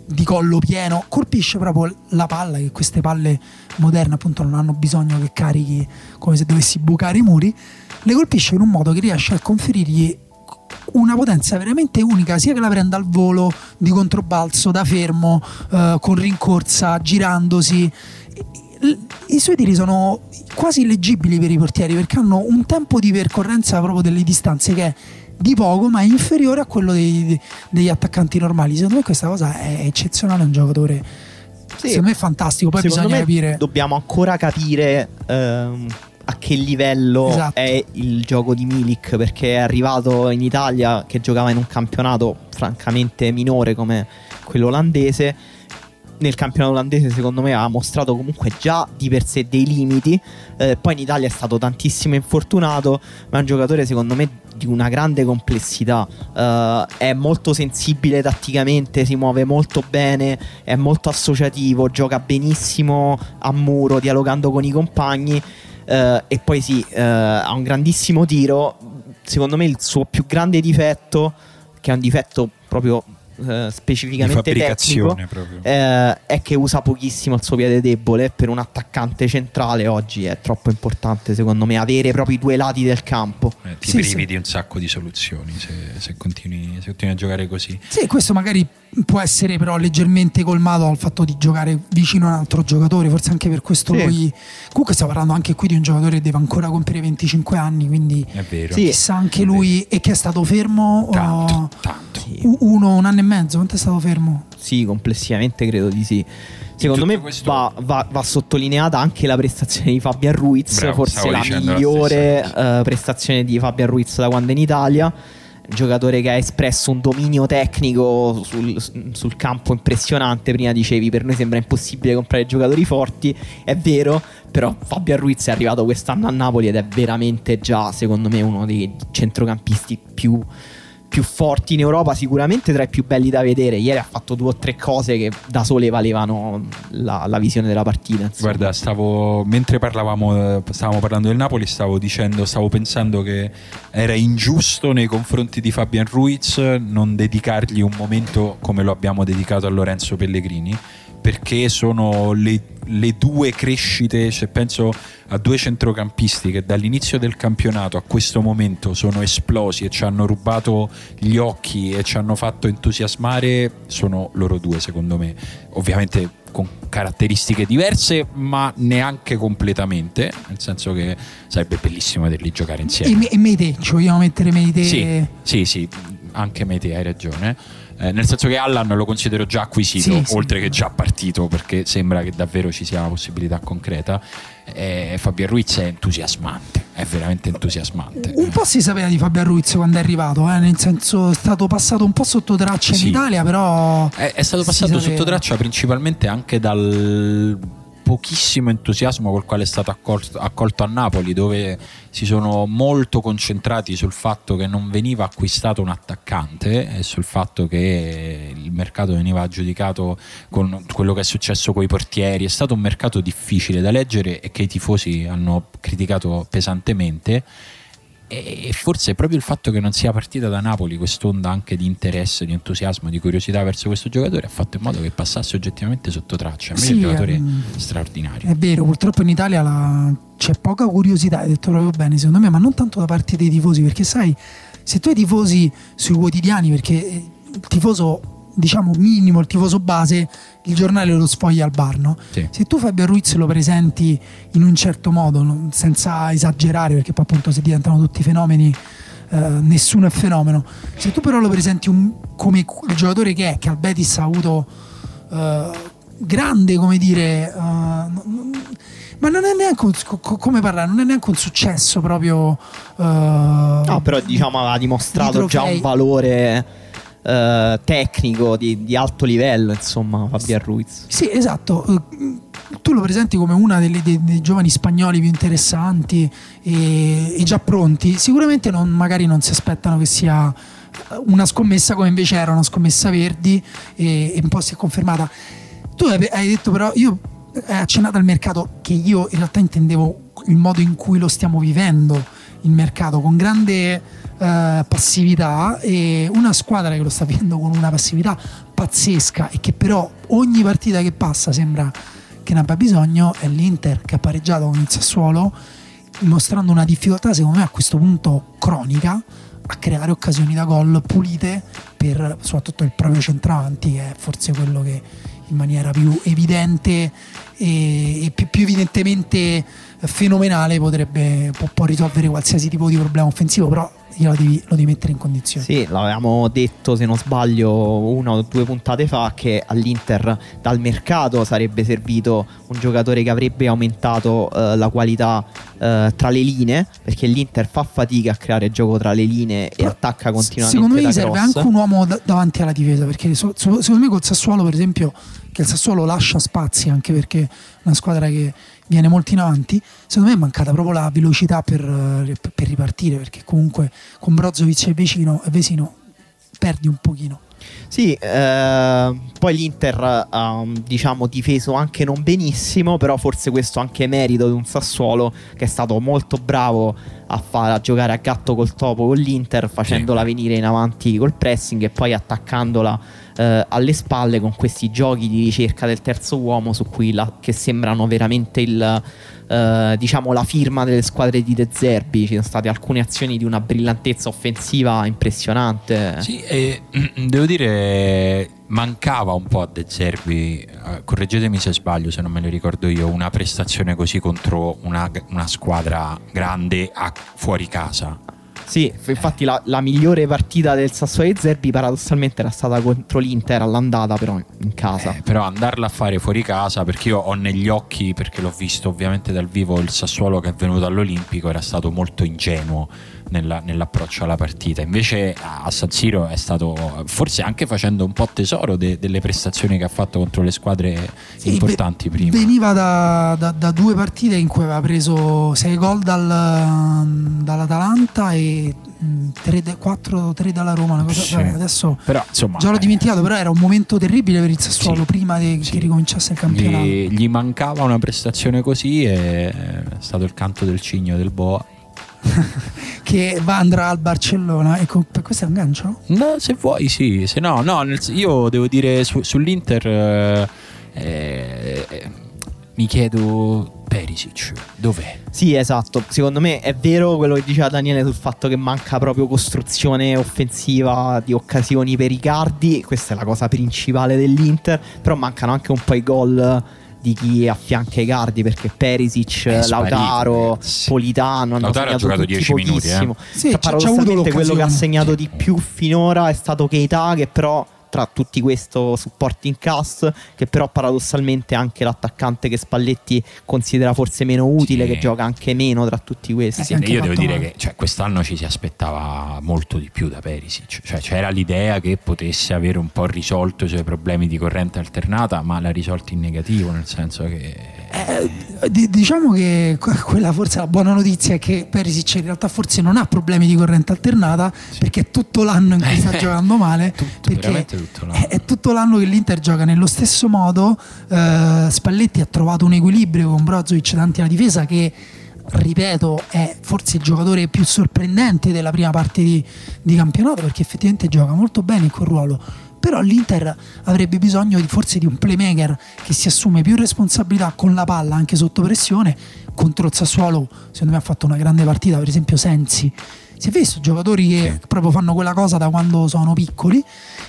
S1: di collo pieno, colpisce proprio la palla che queste palle moderne appunto non hanno bisogno che carichi come se dovessi bucare i muri, le colpisce in un modo che riesce a conferirgli una potenza veramente unica, sia che la prenda al volo, di controbalzo, da fermo, eh, con rincorsa, girandosi. I- suoi tiri sono quasi illeggibili per i portieri perché hanno un tempo di percorrenza proprio delle distanze che è di poco, ma è inferiore a quello dei- degli attaccanti normali. Secondo me questa cosa è eccezionale, un giocatore
S3: Sì.
S1: secondo me è fantastico. Poi
S3: Secondo
S1: bisogna capire.
S3: dobbiamo ancora capire ehm, a che livello
S1: Esatto.
S3: è il gioco di Milik perché è arrivato in Italia che giocava in un campionato francamente minore come quello olandese nel campionato olandese secondo me ha mostrato comunque già di per sé dei limiti. Eh, poi in Italia è stato tantissimo infortunato ma è un giocatore secondo me di una grande complessità. Eh, è molto sensibile tatticamente si muove molto bene è molto associativo gioca benissimo a muro dialogando con i compagni. Eh, e poi sì eh, ha un grandissimo tiro. Secondo me il suo più grande difetto che è un difetto proprio eh,
S2: Di
S3: specificamente tecnico eh, è che usa pochissimo il suo piede debole. Per un attaccante centrale oggi è troppo importante, secondo me, avere proprio i due lati del campo.
S2: Eh, ti
S1: Sì,
S2: privi
S1: sì.
S2: di un sacco di soluzioni se, se continui, se continui a giocare così.
S1: Sì, questo magari può essere però leggermente colmato dal fatto di giocare vicino a un altro giocatore, forse anche per questo
S3: Sì.
S1: lui... Comunque stiamo parlando anche qui di un giocatore che deve ancora compiere 25 anni, quindi
S2: È vero.
S3: Sì.
S1: chissà anche lui e che è stato fermo
S2: Tanto,
S1: oh,
S2: tanto.
S1: u- uno, un anno e mezzo, quanto è stato fermo?
S3: Sì, complessivamente credo di sì. Secondo me
S2: questo-
S3: va, va- va sottolineata anche la prestazione di Fabian Ruiz,
S2: Bravo,
S3: forse la
S2: dicendo la
S3: migliore
S2: stessa
S3: eh, prestazione di Fabian Ruiz da quando è in Italia. Giocatore che ha espresso un dominio tecnico sul, sul campo impressionante. Prima dicevi per noi sembra impossibile comprare giocatori forti, è vero, però Fabian Ruiz è arrivato quest'anno a Napoli ed è veramente già, secondo me, uno dei centrocampisti più, più forti in Europa, sicuramente tra i più belli da vedere. Ieri ha fatto due o tre cose che da sole valevano la, la visione della partita. insomma.
S2: Guarda, stavo mentre parlavamo, stavamo parlando del Napoli, stavo dicendo, stavo pensando che era ingiusto nei confronti di Fabian Ruiz non dedicargli un momento come lo abbiamo dedicato a Lorenzo Pellegrini, perché sono le le due crescite, cioè penso a due centrocampisti che dall'inizio del campionato a questo momento sono esplosi e ci hanno rubato gli occhi e ci hanno fatto entusiasmare, sono loro due secondo me. Ovviamente con caratteristiche diverse, ma neanche completamente, nel senso che sarebbe bellissimo vederli giocare insieme.
S1: E, e Meite, ci vogliamo mettere Meite?
S2: Sì, sì, sì, anche Meite, hai ragione. Eh, nel senso che Allan lo considero già acquisito, sì, oltre sì. che già partito, perché sembra che davvero ci sia una possibilità concreta. Eh, Fabio Ruiz è entusiasmante, è veramente entusiasmante.
S1: Un po' si sapeva di Fabio Ruiz quando è arrivato, eh? nel senso è stato passato un po' sotto traccia in Italia, però...
S2: È, è stato passato sotto traccia principalmente anche dal pochissimo entusiasmo col quale è stato accolto, accolto, a Napoli, dove si sono molto concentrati sul fatto che non veniva acquistato un attaccante e sul fatto che il mercato veniva aggiudicato con quello che è successo con i portieri. È stato un mercato difficile da leggere e che i tifosi hanno criticato pesantemente e forse proprio il fatto che non sia partita da Napoli quest'onda anche di interesse, di entusiasmo, di curiosità verso questo giocatore ha fatto in modo che passasse oggettivamente sotto traccia. A me sì, è un giocatore ehm, straordinario.
S1: È vero, purtroppo in Italia la... c'è poca curiosità, hai detto proprio bene secondo me, ma non tanto da parte dei tifosi, perché sai, se tu hai tifosi sui quotidiani, perché il tifoso diciamo minimo, il tifoso base, il giornale lo sfoglia al bar. No? Sì. Se tu Fabio Ruiz lo presenti in un certo modo, senza esagerare, perché poi appunto se diventano tutti fenomeni, eh, nessuno è fenomeno. Se tu però lo presenti un, come il giocatore che è, che al Betis ha avuto eh, grande, come dire... Eh, ma non è neanche un, come parlare, non è neanche un successo proprio. Uh,
S3: no, però diciamo ha dimostrato già un valore eh, tecnico di, di, alto livello, insomma, Fabian Ruiz.
S1: Sì, esatto. Eh, tu lo presenti come una dei, dei, giovani spagnoli più interessanti e, e già pronti. Sicuramente non, magari non si aspettano che sia una scommessa come invece era una scommessa Verdi e, e un po' si è confermata. Tu hai detto però, io hai accennato al mercato che io in realtà intendevo il modo in cui lo stiamo vivendo il mercato con grande eh, passività e una squadra che lo sta vivendo con una passività pazzesca e che però ogni partita che passa sembra che ne abbia bisogno è l'Inter che ha pareggiato con il Sassuolo mostrando una difficoltà secondo me a questo punto cronica a creare occasioni da gol pulite per soprattutto il proprio centravanti che è forse quello che in maniera più evidente e, più, più evidentemente fenomenale potrebbe può, può risolvere qualsiasi tipo di problema offensivo però glielo devi, lo devi mettere in condizione.
S3: Sì, l'avevamo detto se non sbaglio una o due puntate fa che all'Inter dal mercato sarebbe servito un giocatore che avrebbe aumentato uh, la qualità uh, tra le linee perché l'Inter fa fatica a creare gioco tra le linee Però, e attacca continuamente.
S1: Secondo me
S3: gli
S1: serve anche un uomo d- davanti alla difesa perché so, so, secondo me col Sassuolo per esempio che il Sassuolo lascia spazi anche perché è una squadra che viene molto in avanti, secondo me è mancata proprio la velocità per, eh, per ripartire, perché comunque con Brozovic e vicino, e Vesino perdi un pochino.
S3: Sì, eh, poi l'Inter ha diciamo difeso anche non benissimo, però forse questo anche merito di un Sassuolo che è stato molto bravo a, far, a giocare a gatto col topo con l'Inter, facendola sì. venire in avanti col pressing e poi attaccandola eh, alle spalle con questi giochi di ricerca del terzo uomo su cui la, che sembrano veramente il, eh, diciamo la firma delle squadre di De Zerbi. Ci sono state alcune azioni di una brillantezza offensiva impressionante.
S2: Sì, e devo dire mancava un po' a De Zerbi, eh, correggetemi se sbaglio, se non me lo ricordo io, una prestazione così contro una, una squadra grande a, fuori casa.
S3: Sì, infatti la, la, migliore partita del Sassuolo di Zerbi paradossalmente era stata contro l'Inter all'andata, però in casa.
S2: Eh, però andarla a fare fuori casa, perché io ho negli occhi, perché l'ho visto ovviamente dal vivo, il Sassuolo che è venuto all'Olimpico era stato molto ingenuo nella, nell'approccio alla partita. Invece a San Siro è stato, forse anche facendo un po' tesoro de, delle prestazioni che ha fatto contro le squadre sì, importanti prima.
S1: Veniva da, da, da, due partite in cui aveva preso 6 gol dal, dall'Atalanta e 3, 4, 3 dalla Roma. Cosa, sì. Adesso
S2: però, insomma,
S1: già l'ho eh, dimenticato, però era un momento terribile per il Sassuolo sì, prima di, sì. che ricominciasse il campionato.
S2: Gli, gli mancava una prestazione così e è stato il canto del cigno del Boa
S1: che va andrà al Barcellona. Ecco, per questo è un gancio?
S2: No, se vuoi, sì. Se no, no nel, io devo dire su, sull'Inter. Eh, eh, mi chiedo Perisic, dov'è?
S3: Sì, esatto. Secondo me è vero quello che diceva Daniele sul fatto che manca proprio costruzione offensiva di occasioni per i cardi. Questa è la cosa principale dell'Inter. Però mancano anche un po' i gol di chi affianca i cardi perché Perisic,
S2: È
S3: Lautaro,
S2: sì.
S3: Politano hanno
S2: Lautaro ha
S3: segnato
S2: giocato
S3: tutti
S2: 10 minuti, eh.
S3: pochissimo.
S1: Sì,
S3: Cioè, paradossalmente quello che ha segnato di più finora è stato Keita che però tra tutti questo supporting cast che però paradossalmente è anche l'attaccante che Spalletti considera forse meno utile
S2: Sì.
S3: che gioca anche meno tra tutti questi
S1: Eh,
S2: Sì, io devo dire
S1: male.
S2: che cioè, quest'anno ci si aspettava molto di più da Perisic. Cioè, c'era l'idea che potesse avere un po' risolto i suoi problemi di corrente alternata, ma l'ha risolto in negativo, nel senso che.
S1: Eh, di- diciamo che que- quella forse la buona notizia è che Perisic in realtà forse non ha problemi di corrente alternata perché è tutto l'anno in cui sta giocando male
S2: Tutto,
S1: perché
S2: tutto l'anno.
S1: è, è tutto l'anno che l'Inter gioca nello stesso modo eh, Spalletti ha trovato un equilibrio con Brozovic davanti alla difesa che ripeto è forse il giocatore più sorprendente della prima parte di, di campionato perché effettivamente gioca molto bene in quel ruolo. Però l'Inter avrebbe bisogno di, forse di un playmaker che si assume più responsabilità con la palla anche sotto pressione. Contro il Sassuolo secondo me ha fatto una grande partita per esempio Sensi si è visto giocatori che proprio fanno quella cosa da quando sono piccoli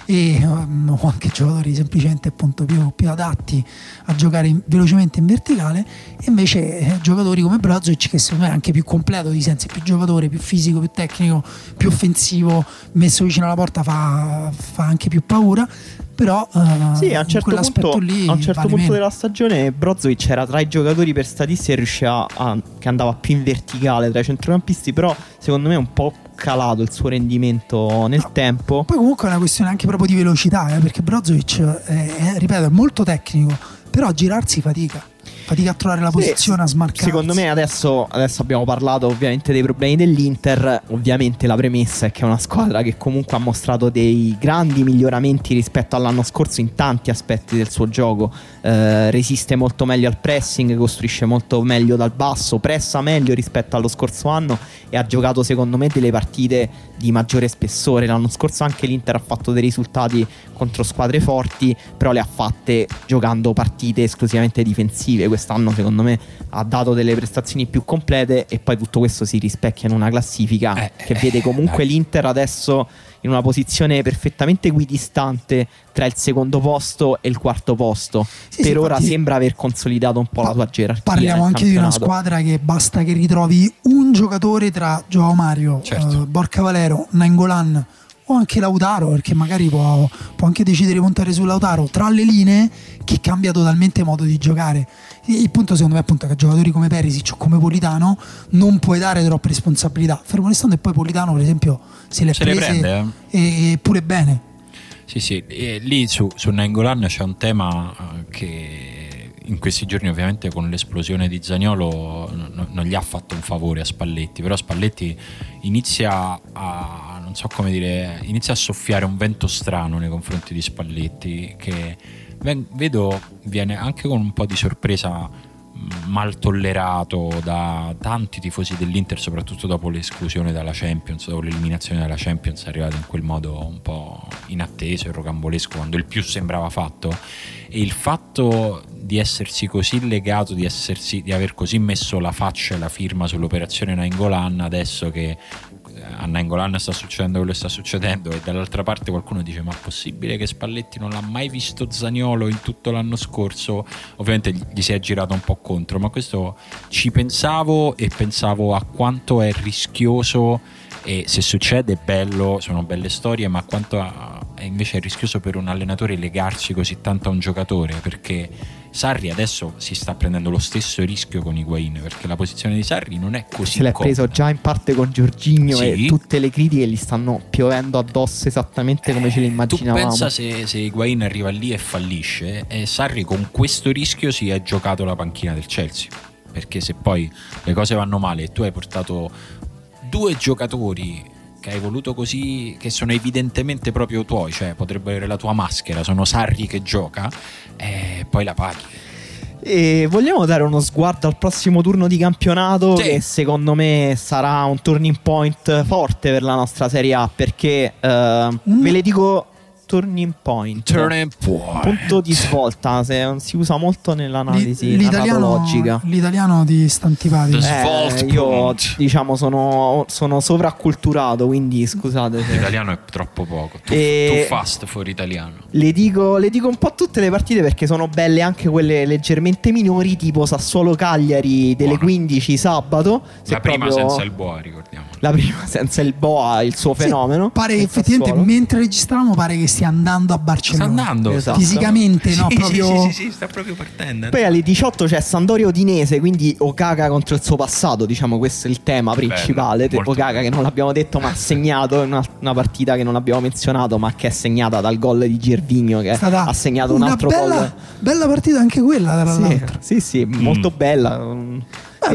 S1: e ehm, o anche giocatori semplicemente appunto più, più adatti a giocare in- velocemente in verticale. E invece eh, giocatori come Brozovic che secondo me è anche più completo di sensi, più giocatore, più fisico, più tecnico, più offensivo, messo vicino alla porta fa, fa anche più paura però eh,
S3: Sì, a un certo punto,
S1: lì
S3: a un certo
S1: vale
S3: punto
S1: meno.
S3: della stagione Brozovic era tra i giocatori per statistica e riusciva a, che andava più in verticale tra i centrocampisti, però secondo me è un po' calato il suo rendimento nel
S1: No.
S3: tempo.
S1: Poi comunque è una questione anche proprio di velocità, eh, perché Brozovic, è- ripeto, è molto tecnico, però a girarsi fatica. Fatica a trovare la
S3: Sì,
S1: posizione, a smarcarsi.
S3: Secondo me adesso, adesso abbiamo parlato ovviamente dei problemi dell'Inter, ovviamente la premessa è che è una squadra che comunque ha mostrato dei grandi miglioramenti rispetto all'anno scorso in tanti aspetti del suo gioco, Eh, resiste molto meglio al pressing, costruisce molto meglio dal basso, pressa meglio rispetto allo scorso anno e ha giocato secondo me delle partite di maggiore spessore. L'anno scorso anche l'Inter ha fatto dei risultati contro squadre forti, però le ha fatte giocando partite esclusivamente difensive. Quest'anno secondo me ha dato delle prestazioni più complete e poi tutto questo si rispecchia in una classifica
S2: Eh,
S3: che
S2: eh,
S3: vede comunque
S2: dai.
S3: l'Inter adesso in una posizione perfettamente equidistante tra il secondo posto e il quarto posto.
S1: Sì,
S3: per
S1: sì,
S3: ora
S1: infatti-
S3: sembra aver consolidato un po' la sua gerarchia.
S1: Parliamo anche di una
S3: campionato.
S1: squadra che basta che ritrovi un giocatore tra Joao Mario,
S2: Certo.
S1: eh, Borca Valero, Nangolan o anche Lautaro, perché magari può, può anche decidere di puntare su Lautaro tra le linee che cambia totalmente modo di giocare. Il punto secondo me appunto è che a giocatori come Perisic o come Politano non puoi dare troppe responsabilità. Fermo restando e poi Politano per esempio se le
S2: Se le
S1: prese
S2: prende, eh.
S1: e pure bene.
S2: Sì, sì, e lì su, su Nangolan c'è un tema eh, che in questi giorni ovviamente con l'esplosione di Zagnolo no- no- non gli ha fatto un favore a Spalletti, però Spalletti inizia a, non so come dire, inizia a soffiare un vento strano nei confronti di Spalletti che vedo viene anche con un po' di sorpresa mh, mal tollerato da tanti tifosi dell'Inter, soprattutto dopo l'esclusione dalla Champions, dopo l'eliminazione dalla Champions, è arrivato in quel modo un po' inatteso e rocambolesco, quando il più sembrava fatto. E il fatto di essersi così legato, di, essersi, di aver così messo la faccia e la firma sull'operazione Nainggolan, adesso che eh, a Nainggolan sta succedendo quello che sta succedendo e dall'altra parte qualcuno dice ma è possibile che Spalletti non l'ha mai visto Zaniolo in tutto l'anno scorso? Ovviamente gli si è girato un po' contro ma questo ci pensavo e pensavo a quanto è rischioso e se succede è bello sono belle storie ma quanto è invece rischioso per un allenatore legarsi così tanto a un giocatore perché Sarri adesso si sta prendendo lo stesso rischio con Higuain perché la posizione di Sarri non è così
S3: Se l'è
S2: comoda.
S3: preso già in parte con Giorginio
S2: Sì.
S3: e tutte le critiche gli stanno piovendo addosso esattamente come ce le
S2: Eh,
S3: immaginavamo.
S2: Tu pensa se, se Higuain arriva lì e fallisce e Sarri con questo rischio si è giocato la panchina del Chelsea perché se poi le cose vanno male e tu hai portato due giocatori che hai voluto così che sono evidentemente proprio tuoi cioè potrebbero avere la tua maschera sono Sarri che gioca e poi la paghi
S3: E vogliamo dare uno sguardo al prossimo turno di campionato
S2: Sì.
S3: che secondo me sarà un turning point forte per la nostra Serie A perché eh,
S1: Mm.
S3: ve le dico turning point.
S2: Turning point.
S3: Punto di svolta, se- si usa molto nell'analisi
S1: l'italiano,
S3: narratologica.
S1: l'italiano di stantipati.
S3: Eh, io diciamo sono, sono sovraculturato, quindi scusate. se-
S2: L'italiano è troppo poco. Too,
S3: E-
S2: too fast for italiano.
S3: Le dico, le dico un po' tutte le partite perché sono belle anche quelle leggermente minori, tipo Sassuolo Cagliari delle
S2: Buono.
S3: 15 sabato. Se
S2: La prima
S3: proprio-
S2: senza il boa, ricordiamo.
S3: La prima senza il Boa, il suo
S1: Sì,
S3: fenomeno.
S1: pare che effettivamente
S3: Sassuolo.
S1: mentre registravamo pare che stia andando a
S2: Sta
S1: Barcellona.
S2: andando.
S3: Esatto.
S1: Fisicamente, no,
S2: Sì,
S1: proprio
S2: Sì, sì, sì, sta proprio partendo.
S3: Poi alle 18 c'è Sandoria Udinese, quindi Okaka contro il suo passato, diciamo questo è il tema
S2: Bello,
S3: principale.
S2: molto
S3: Okaka
S2: bello.
S3: che non l'abbiamo detto ma ha segnato una, una partita che non abbiamo menzionato ma che è segnata dal gol di Gervigno che ha segnato un altro
S1: bella,
S3: gol.
S1: bella partita anche quella tra
S3: Sì,
S1: l'altro.
S3: sì, sì, molto bella. Mm.
S1: Eh,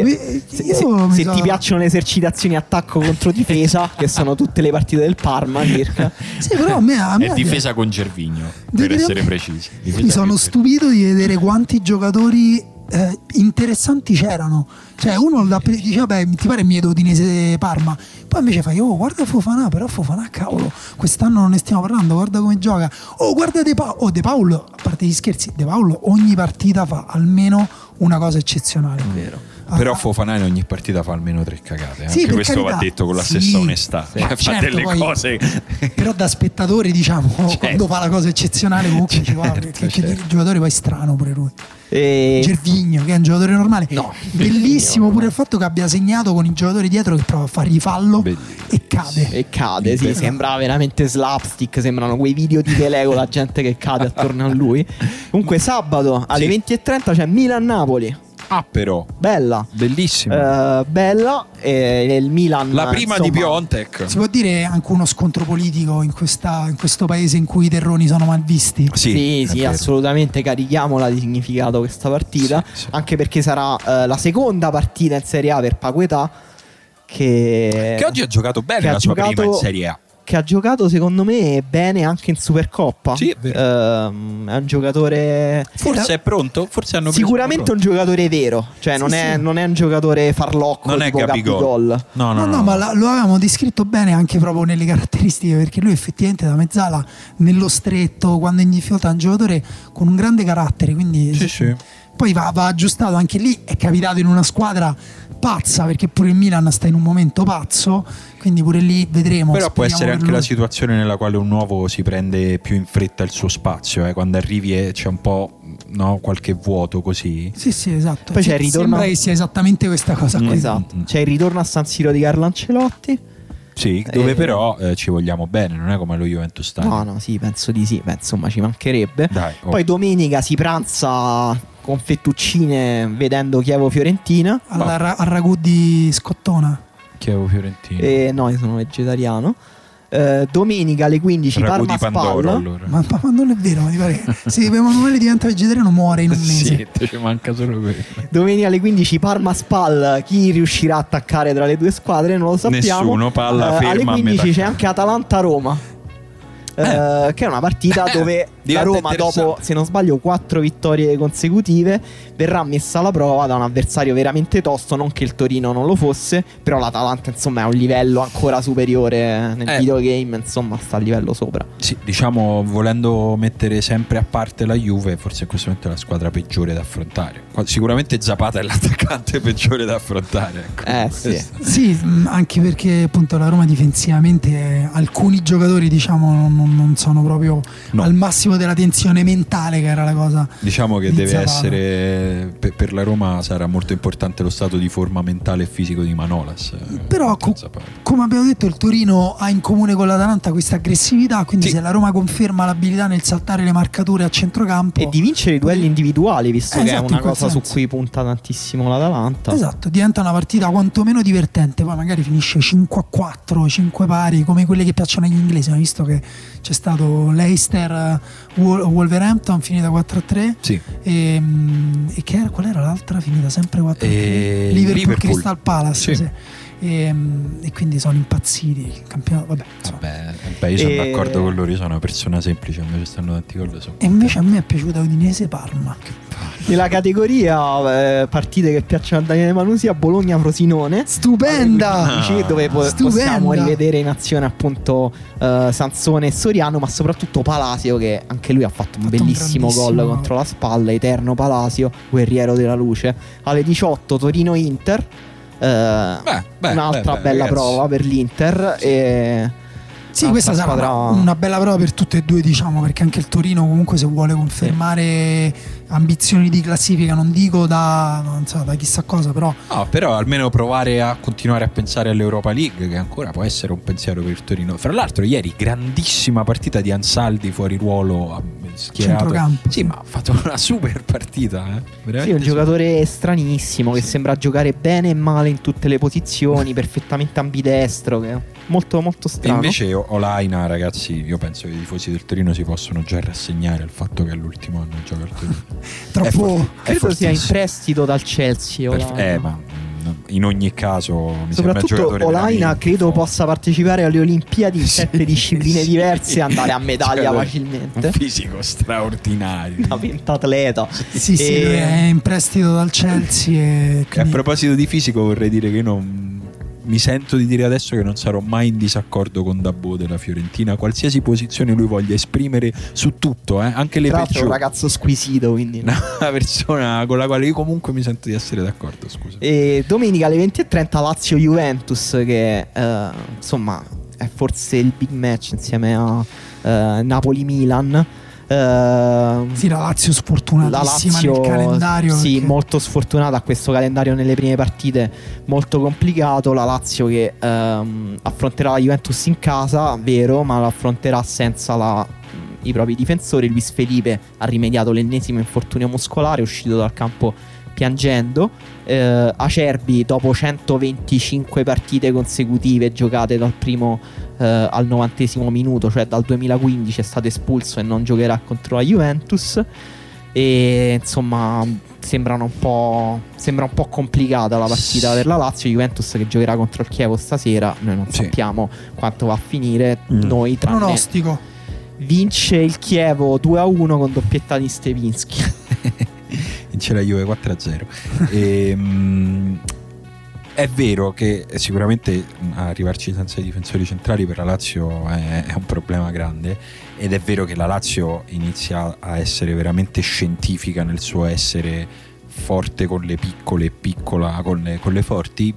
S1: Mi-
S3: se
S1: io
S3: se- se
S1: so-
S3: ti piacciono le esercitazioni attacco contro difesa, che sono tutte le partite del Parma circa.
S1: Sì, però a me, a me
S2: È difesa con Gervigno, per
S1: dire-
S2: essere precisi. Difesa
S1: mi sono stupito di vedere quanti giocatori eh, interessanti c'erano. Cioè, uno da, dice, vabbè, ti pare miedo Udinese Parma. Poi invece fai, oh, guarda Fofana, però Fofana, cavolo, quest'anno non ne stiamo parlando, guarda come gioca. Oh, guarda De Paolo. Oh, De Paolo, a parte gli scherzi, De Paolo ogni partita fa almeno una cosa eccezionale.
S3: Vero.
S1: Ah,
S2: Però Fofana in ogni partita fa almeno tre cagate.
S1: Sì,
S2: Anche questo va
S1: carità.
S2: detto con la
S1: Sì.
S2: stessa onestà.
S1: Sì.
S2: Cioè, fa
S1: Certo,
S2: delle
S1: poi-
S2: cose.
S1: Però da spettatori, diciamo,
S2: Certo.
S1: quando fa la cosa eccezionale, comunque dici, wow,
S2: Certo,
S1: che, che
S2: certo.
S1: il giocatore poi è strano pure lui.
S3: E...
S1: Gervigno, che è un giocatore normale.
S3: No,
S1: Bellissimo pure il fatto che abbia segnato con i giocatori dietro che prova a fargli fallo
S2: Bellissimo.
S1: e cade.
S3: E cade, sì, sembra veramente slapstick, sembrano quei video di Pelé con la gente che cade attorno a lui. Comunque sabato alle
S2: Sì.
S3: 20.30 c'è Milan-Napoli,
S2: Ah, però.
S3: bella,
S2: Bellissimo.
S3: Eh, bella, e il Milan...
S2: la prima di
S3: insomma,
S2: Piontek.
S1: Si può dire anche uno scontro politico in, questa- in questo paese in cui i terroni sono mal visti.
S3: Sì, sì,
S2: vero.
S3: assolutamente carichiamola di significato questa partita,
S2: Sì, sì.
S3: anche perché sarà eh, la seconda partita in Serie A per Paquetà che...
S2: Che oggi ha giocato bene la sua prima
S3: giocato-
S2: in Serie A.
S3: che ha giocato secondo me bene anche in Supercoppa.
S2: Sì, è vero.
S3: Ehm, è un giocatore.
S2: Forse è pronto? Forse hanno
S3: Sicuramente un giocatore vero, cioè non,
S1: Sì,
S3: è,
S1: sì.
S3: non è un giocatore farlocco
S2: Non è Gabigol.
S3: Gabigol.
S2: No, no,
S1: No,
S2: no.
S1: no, ma la- lo avevamo descritto bene anche proprio nelle caratteristiche, perché lui effettivamente da mezzala, nello stretto, quando è in difficoltà, è un giocatore con un grande carattere, quindi
S2: Sì, sì.
S1: poi va, va aggiustato anche lì, è capitato in una squadra pazza, perché pure il Milan sta in un momento pazzo, quindi pure lì vedremo.
S2: Però può essere
S1: per
S2: anche la
S1: lui.
S2: situazione nella quale un nuovo si prende più in fretta il suo spazio, eh, quando arrivi e c'è un po' no, qualche vuoto così.
S1: Sì, sì, esatto.
S3: Poi c'è
S1: Sì,
S3: il ritorno-
S1: Sembra che sia esattamente questa cosa qui.
S3: Esatto.
S2: Mm.
S3: C'è il ritorno a San Siro di Carlo Ancelotti.
S2: Sì, dove
S3: Eh.
S2: però eh, ci vogliamo bene, non è come lo Juventus Stadium.
S3: No, no, sì, penso di sì. Beh, insomma, ci mancherebbe.
S2: Dai, oh.
S3: Poi domenica si pranza con fettuccine vedendo Chievo-Fiorentina.
S1: Alla ra- al ragù di Scottona.
S2: Chievo Fiorentino.
S3: E no, io sono vegetariano. Eh, domenica alle 15
S2: Ragù
S3: Parma
S2: di Pandoro
S3: Spal.
S2: allora.
S1: Ma, ma non è vero, mi pare. Se Emanuele diventa vegetariano muore in un mese.
S2: Sì, te ci manca solo quello.
S3: Domenica alle 15 Parma Spal. Chi riuscirà a attaccare tra le due squadre non lo sappiamo.
S2: Nessuno, palla
S3: Eh,
S2: ferma
S3: Alle
S2: a
S3: 15
S2: metà
S3: c'è
S2: campo.
S3: anche Atalanta Roma. Eh, che è una partita
S2: Eh,
S3: dove la Roma, dopo, se non sbaglio, quattro vittorie consecutive, verrà messa alla prova da un avversario veramente tosto. Non che il Torino non lo fosse, però l'Atalanta, insomma, è a un livello ancora superiore nel
S2: Eh.
S3: videogame. Insomma, sta a livello sopra.
S2: Sì, diciamo, volendo mettere sempre a parte la Juve, forse in questo momento è la squadra peggiore da affrontare. Sicuramente Zapata è l'attaccante peggiore da affrontare. ecco.
S3: Eh, sì.
S1: Sì, anche perché appunto la Roma difensivamente eh, alcuni giocatori diciamo non, non sono proprio
S2: No.
S1: al massimo della tensione mentale che era la cosa.
S2: Diciamo che deve
S1: Zapata.
S2: essere per, per la Roma sarà molto importante lo stato di forma mentale e fisico di Manolas. eh,
S1: Però co- come abbiamo detto il Torino ha in comune con l'Atalanta questa aggressività, quindi
S2: Sì.
S1: se la Roma conferma l'abilità nel saltare le marcature a centrocampo
S3: E di vincere i duelli individuali, visto
S1: Eh,
S3: che
S1: esatto,
S3: è una cosa su
S1: senso.
S3: cui punta tantissimo l'Atalanta.
S1: Esatto, diventa una partita quantomeno divertente, poi magari finisce 5 a 4, 5 pari, come quelle che piacciono agli inglesi, ma visto che c'è stato Leicester eh, Wol- Wolverhampton finita 4 a 3
S2: Sì.
S1: e, mm, e che era, qual era l'altra finita sempre 4 a 3?
S2: E
S1: Liverpool,
S2: Liverpool.
S1: Crystal Palace,
S2: Sì.
S1: sì. E, e quindi sono impazziti. Il campionato, vabbè, insomma.
S2: Vabbè, beh, io sono
S3: E-
S2: d'accordo con loro, io sono una persona semplice, invece stanno tanti gol.
S1: E invece a me è piaciuta Udinese Parma.
S3: Nella categoria eh, partite che piacciono a Daniele Manusia, Bologna-Frosinone.
S1: Stupenda!
S3: Dici, dove po-
S1: Stupenda.
S3: possiamo rivedere in azione appunto eh, Sansone e Soriano, ma soprattutto Palasio che anche lui ha fatto un
S1: Fatto un
S3: bellissimo
S1: grandissimo
S3: gol contro la spalla, Eterno Palasio, guerriero della luce. Alle 18 Torino-Inter, eh,
S2: Beh, beh,
S3: un'altra
S2: beh, beh,
S3: bella
S2: ragazzi.
S3: prova per l'Inter. E
S1: Sì, questa sarà
S3: squadra-
S1: una bella prova per tutte e due, diciamo, perché anche il Torino comunque se vuole confermare ambizioni di classifica, non dico da, non so, da chissà cosa, però
S2: No, però almeno provare a continuare a pensare all'Europa League, che ancora può essere un pensiero per il Torino. Fra l'altro, ieri grandissima partita di Ansaldi fuori ruolo, schierato.
S1: Centrocampo.
S2: Sì, ma ha fatto una super partita, eh.
S3: Sì, un giocatore stranissimo che
S2: Sì.
S3: sembra giocare bene e male in tutte le posizioni, perfettamente ambidestro, che è molto molto
S2: E
S3: strano.
S2: invece O- Olaina, ragazzi, io penso che i tifosi del Torino si possono già rassegnare al fatto che è l'ultimo anno che gioca al Torino.
S1: troppo...
S2: È
S3: Credo sia in prestito dal Chelsea.
S2: Per-
S3: Olaina.
S2: eh, ma in ogni caso mi
S3: Soprattutto Olaina credo possa partecipare alle Olimpiadi in
S2: Sì,
S3: sette discipline
S2: sì.
S3: diverse e andare a medaglia
S2: Giocatore-
S3: facilmente.
S2: Un fisico straordinario.
S3: Una pentatleta.
S1: Sì, sì,
S3: E-
S1: è in prestito dal Chelsea e
S2: E a proposito di fisico vorrei dire che io non mi sento di dire adesso che non sarò mai in disaccordo con Dabbo della Fiorentina, qualsiasi posizione lui voglia esprimere su tutto, eh, anche le
S3: l'altro è un
S2: peggiori.
S3: ragazzo squisito, quindi...
S2: Una persona con la quale io comunque mi sento di essere d'accordo, scusa.
S3: E domenica alle 20.30 Lazio-Juventus che eh, insomma è forse il big match insieme a eh, Napoli-Milan. Eh,
S1: Sì, la Lazio
S3: la
S1: sfortunatissima
S3: Lazio
S1: nel calendario.
S3: sì,
S1: perché-
S3: molto sfortunata a questo calendario nelle prime partite molto complicato la Lazio che ehm, affronterà la Juventus in casa vero ma la affronterà senza la- i propri difensori Luis Felipe ha rimediato l'ennesimo infortunio muscolare è uscito dal campo piangendo eh, Acerbi dopo 125 partite consecutive giocate dal primo eh, al novantesimo minuto cioè dal 2015 è stato espulso e non giocherà contro la Juventus e insomma sembrano un po', sembra un po' complicata la partita per la Lazio Juventus che giocherà contro il Chievo stasera noi non
S2: Sì.
S3: sappiamo quanto va a finire
S2: Mm.
S3: noi tranne
S1: pronostico.
S3: vince il Chievo 2-1 con doppietta di Stevinski
S2: Vince la Juve 4-0. Ehm, è vero che sicuramente mh, arrivarci senza i difensori centrali per la Lazio è, è un problema grande ed è vero che la Lazio inizia a essere veramente scientifica nel suo essere forte con le piccole e piccola con le, con le forti.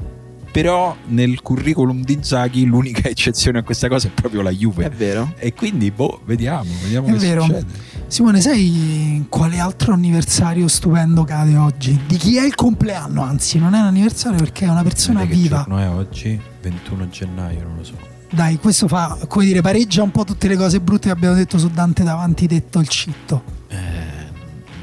S2: Però nel curriculum di Zaghi l'unica eccezione a questa cosa è proprio la
S3: è
S2: Juve.
S3: vero
S2: E quindi, boh, vediamo, vediamo
S1: È
S2: che
S1: vero.
S2: succede.
S1: Simone, sai quale altro anniversario stupendo cade oggi? Di chi è il compleanno? Anzi, non è un anniversario perché è una persona
S2: che
S1: viva.
S2: giorno è oggi? 21 gennaio, non lo so.
S1: Dai, questo fa, come dire, pareggia un po' tutte le cose brutte che abbiamo detto su Dante davanti detto il citto.
S2: Eh,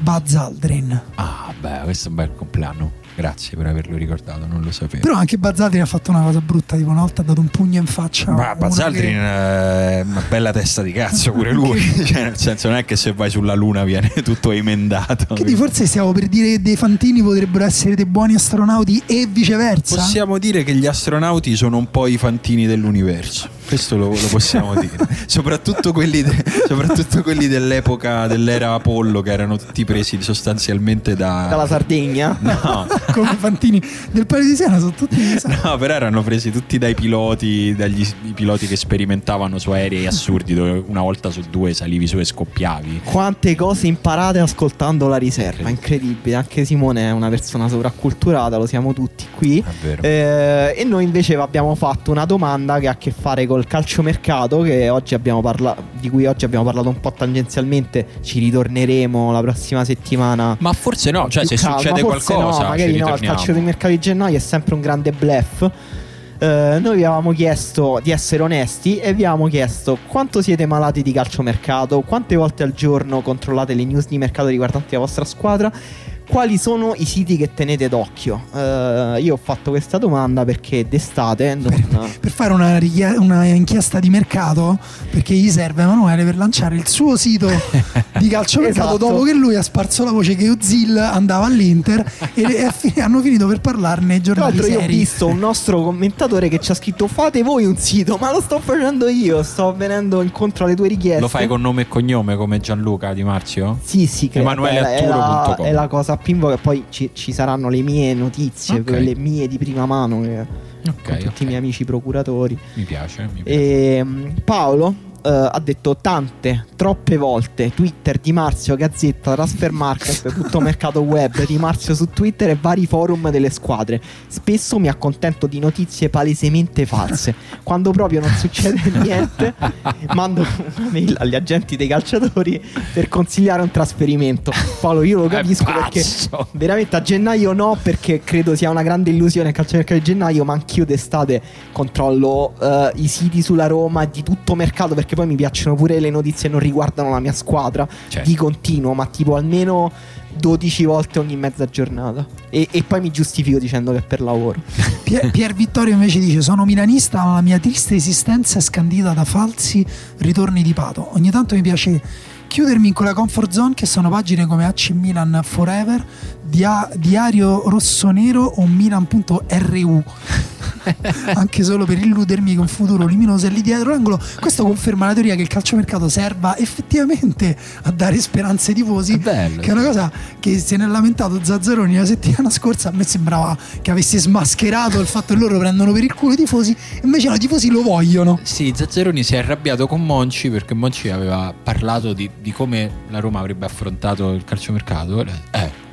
S1: Buzz Aldrin.
S2: ah, beh, questo è un bel compleanno. Grazie per averlo ricordato, non lo sapevo.
S1: Però anche Buzz Aldrin ha fatto una cosa brutta, tipo una volta ha dato un pugno in faccia.
S2: Ma
S1: uno
S2: Buzz Aldrin
S1: che-
S2: è una bella testa di cazzo pure lui. cioè, nel senso, non è che se vai sulla Luna viene tutto emendato.
S1: Quindi forse stiamo per dire che dei fantini potrebbero essere dei buoni astronauti e viceversa.
S2: Possiamo dire che gli astronauti sono un po' i fantini dell'universo. Questo lo, lo possiamo dire. soprattutto, quelli de- soprattutto quelli dell'epoca dell'era Apollo, che erano tutti presi sostanzialmente da.
S3: dalla Sardegna
S2: No,
S1: Come i fantini del Paese di Siena sono tutti esatto.
S2: No, però erano presi tutti dai piloti, dagli i piloti che sperimentavano su aerei assurdi dove una volta su due salivi su e scoppiavi.
S3: Quante cose imparate ascoltando la riserva, incredibile. Anche Simone è una persona sovracculturata, lo siamo tutti qui.
S2: È vero.
S3: Eh, e noi invece abbiamo fatto una domanda che ha a che fare col calciomercato che oggi abbiamo parla- di cui oggi abbiamo parlato un po' tangenzialmente. Ci ritorneremo la prossima settimana.
S2: Ma forse no, cioè se
S3: calma.
S2: succede qualcosa,
S3: no, magari no, il calcio di mercato di gennaio è sempre un grande bluff. Eh, noi vi avevamo chiesto di essere onesti e vi avevamo chiesto quanto siete malati di calciomercato, quante volte al giorno controllate le news di mercato riguardanti la vostra squadra, quali sono i siti che tenete d'occhio. Eh, io ho fatto questa domanda perché d'estate non,
S1: Per fare una, richie- una inchiesta di mercato, perché gli serve Emanuele per lanciare il suo sito di calciomercato
S3: Esatto.
S1: dopo che lui ha sparso la voce che Ozil andava all'Inter e, e a fine- hanno finito per parlarne i
S3: Tra
S1: giornali
S3: l'altro io ho visto un nostro commentatore che ci ha scritto fate voi un sito, ma lo sto facendo io, sto venendo incontro alle tue richieste.
S2: Lo fai con nome e cognome come Gianluca Di Marzio?
S3: Sì, sì, che
S2: Emanuele
S3: è, la, è la cosa più in voga. Poi ci, ci saranno le mie notizie,
S2: Ok.
S3: quelle mie di prima mano, che-
S2: Ok,
S3: con tutti
S2: ok.
S3: i miei amici procuratori.
S2: Mi piace, mi piace.
S3: E mm, Paolo eh, ha detto tante, troppe volte Twitter di Marzio, Gazzetta, Transfer Market, tutto mercato web di Marzio su Twitter e vari forum delle squadre. Spesso mi accontento di notizie palesemente false. Quando proprio non succede niente, mando una mail agli agenti dei calciatori per consigliare un trasferimento. Paolo, io lo capisco perché. Veramente a gennaio no, perché credo sia una grande illusione il calciomercato di gennaio, ma anch'io d'estate controllo eh, i siti sulla Roma di tutto mercato, perché poi mi piacciono pure le notizie che non riguardano la mia squadra
S2: Certo.
S3: di continuo, ma tipo almeno 12 volte ogni mezza giornata. E, e poi mi giustifico dicendo che è per lavoro.
S1: Pier, Pier Vittorio invece dice: Sono milanista, ma la mia triste esistenza è scandita da falsi ritorni di pato. Ogni tanto mi piace chiudermi in quella comfort zone che sono pagine come AC Milan Forever, dia- Diario Rossonero o Milan.ru. Anche solo per illudermi che un futuro luminoso è lì dietro l'angolo. Questo conferma la teoria che il calciomercato serva effettivamente a dare speranze ai tifosi. Che è una cosa che se ne è lamentato Zazzaroni la settimana scorsa. A me sembrava che avesse smascherato il fatto che loro prendono per il culo i tifosi. Invece no, i tifosi lo vogliono.
S2: Sì, Zazzeroni si è arrabbiato con Monci perché Monci aveva parlato di, di come la Roma avrebbe affrontato il calciomercato. Eh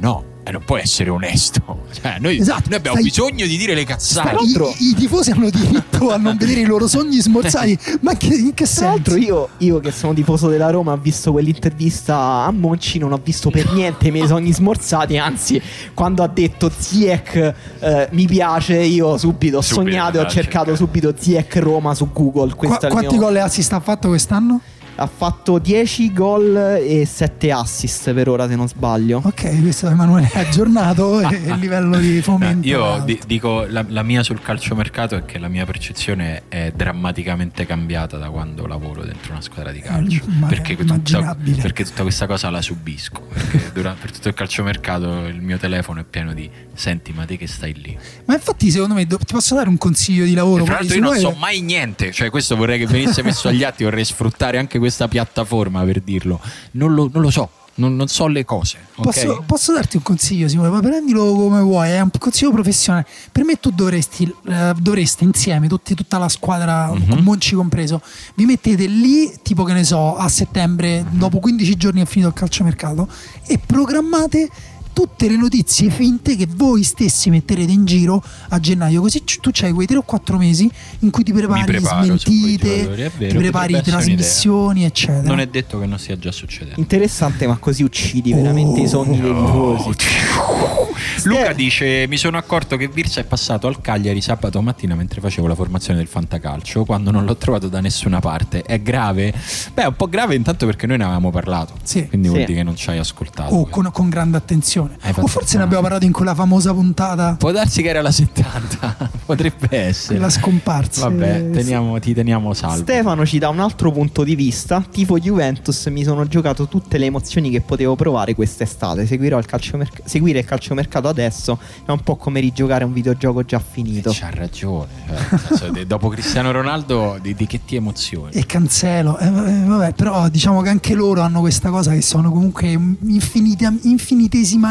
S2: no, eh, non puoi essere onesto. Cioè, noi,
S1: Esatto,
S2: noi abbiamo
S1: stai-
S2: bisogno di dire le cazzate.
S3: Tra l'altro-
S1: I, i tifosi hanno diritto a non vedere i loro sogni smorzati. Ma che, in che
S3: Tra l'altro
S1: senso?
S3: io, io che sono tifoso della Roma ho visto quell'intervista a Monci, non ho visto per niente i miei sogni smorzati, anzi quando ha detto Ziek eh, mi piace io subito ho
S2: Subito,
S3: sognato e ho
S2: dai,
S3: cercato
S2: cercare.
S3: subito Ziek Roma su Google. Il
S1: quanti
S3: mio-
S1: gol e assist ha fatto quest'anno?
S3: Ha fatto 10 gol e 7 assist per ora se non sbaglio.
S1: Ok, questo Emanuele è aggiornato e il livello di fomento.
S2: Eh,
S1: è
S2: io di- dico la, la mia sul calciomercato è che la mia percezione è drammaticamente cambiata da quando lavoro dentro una squadra di calcio.
S1: ma-
S2: perché, tutta, perché tutta questa cosa la subisco. Perché dura- per tutto il calciomercato il mio telefono è pieno di senti, ma te che stai lì?
S1: Ma infatti, secondo me, do- ti posso dare un consiglio di lavoro?
S2: E tra l'altro io non so mai niente, cioè questo vorrei che venisse messo agli atti, vorrei sfruttare anche questa piattaforma per dirlo. Non lo, non lo so, non, non so le cose. ok?
S1: Posso, posso darti un consiglio, Simone? Ma prendilo come vuoi, è un consiglio professionale. Per me, tu dovresti, eh, dovreste insieme, tutti- tutta la squadra,
S2: Mhm.
S1: con Monci compreso, vi mettete lì, tipo che ne so, a settembre, dopo 15 giorni è finito il calciomercato, e programmate tutte le notizie finte che voi stessi metterete in giro a gennaio. Così tu c'hai quei 3 o 4 mesi in cui ti prepari
S2: preparo
S1: smentite,
S2: vero,
S1: ti prepari trasmissioni, eccetera.
S2: Non è detto che non stia già succedendo.
S3: Interessante, ma così uccidi veramente i sogni dei tifosi.
S2: Luca dice: Mi sono accorto che Virsa è passato al Cagliari sabato mattina mentre facevo la formazione del Fantacalcio. Quando non l'ho trovato da nessuna parte. È grave? Beh, è un po' grave intanto perché noi ne avevamo parlato.
S1: Sì.
S2: Quindi vuol
S3: Sì.
S2: dire che non ci hai ascoltato.
S1: O con, con grande attenzione.
S2: Fatto
S1: O forse ne abbiamo parlato in quella famosa puntata,
S2: Può darsi che era la 70. Potrebbe essere.
S1: quella scomparsa.
S2: Vabbè, teniamo- ti teniamo salvo.
S3: Stefano ci dà un altro punto di vista. Tifo Juventus, mi sono giocato tutte le emozioni che potevo provare quest'estate. Seguirò il calciomerc- seguire il calciomercato adesso è un po' come rigiocare un videogioco già finito.
S2: C'ha ragione. cioè, senso, de- dopo Cristiano Ronaldo, di, di che ti emozioni?
S1: E cancelo, Eh, eh, vabbè, però diciamo che anche loro hanno questa cosa che sono comunque infinita-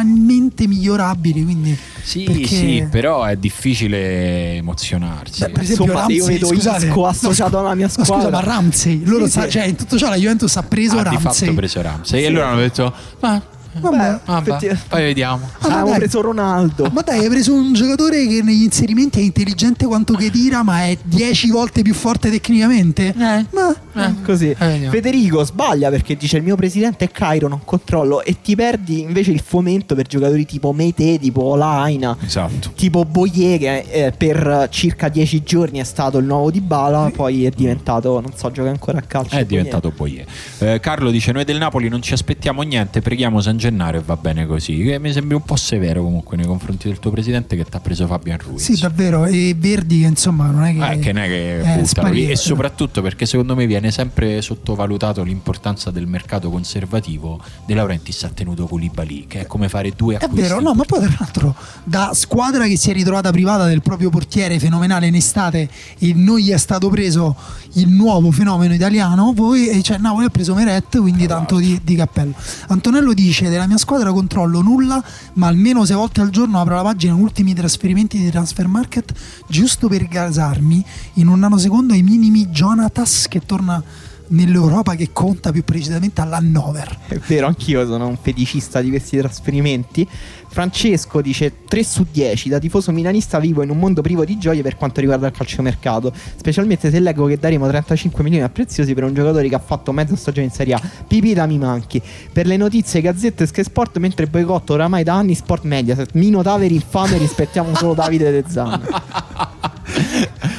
S1: infinitesimamente migliorabili. Quindi
S2: Sì,
S1: perché-
S2: sì, però è difficile emozionarsi.
S1: Beh, per esempio,
S3: Insomma, se io
S1: Ramsey,
S3: vedo
S1: scusate,
S3: Isco
S1: no,
S3: associato
S1: scu-
S3: alla mia
S1: no, scusa,
S3: squadra.
S1: ma Ramsey, loro
S3: Sì,
S1: sa-
S3: sì.
S1: cioè, in tutto ciò la Juventus ha preso
S2: Ah, di fatto
S1: Ramsey.
S2: ha preso Ramsey. E loro hanno detto: Ma
S1: Vabbè,
S2: vabbè, poi vediamo.
S1: Ah, ma
S3: Avevo
S1: dai.
S3: preso Ronaldo.
S1: Ma dai, hai preso un giocatore che negli inserimenti è intelligente quanto che tira, ma è 10 volte più forte tecnicamente? Ma
S3: Così.
S2: Eh.
S3: Federico sbaglia perché dice il mio presidente è Cairo, non controllo e ti perdi invece il fomento per giocatori tipo Meite, tipo Olaina,
S2: Esatto.
S3: tipo Boye che eh, per circa 10 giorni è stato il nuovo di Bala, poi è diventato, non so, gioca ancora a calcio.
S2: È
S3: Boye.
S2: diventato Boie. Eh, Carlo dice: Noi del Napoli non ci aspettiamo niente, preghiamo San Gennaro e va bene così. Che mi sembri un po' severo comunque nei confronti del tuo presidente che ti ha preso Fabian Ruiz.
S1: sì, davvero. E Verdi, che insomma, non è che.
S2: Eh, che non è che lì.
S1: sparito.
S2: E soprattutto perché secondo me viene viene sempre sottovalutato l'importanza del mercato conservativo. De Laurentiis ha tenuto Koulibaly, che è come fare due
S1: È
S2: acquisti.
S1: vero, no, ma poi tra l'altro da squadra che si è ritrovata privata del proprio portiere fenomenale in estate e non gli è stato preso il nuovo fenomeno italiano, poi eh, cioè, Napoli ha preso Meret, quindi tanto di, di cappello. Antonello dice della mia squadra controllo nulla, ma almeno sei volte al giorno apro la pagina ultimi trasferimenti di Transfer Market giusto per gasarmi in un nanosecondo ai minimi Jonatas che torna nell'Europa che conta più precisamente all'Hannover.
S3: È vero, anch'io sono un feticista di questi trasferimenti. Francesco dice 3 su 10, da tifoso milanista vivo in un mondo privo di gioie per quanto riguarda il calciomercato, specialmente se leggo che daremo 35 milioni a preziosi per un giocatore che ha fatto mezza stagione in Serie A. Pipita mi manchi. Per le notizie Gazzette e Sky Sport, mentre boicotto oramai da anni Sport Mediaset. Mino Taveri infame, rispettiamo solo Davide De Zanna.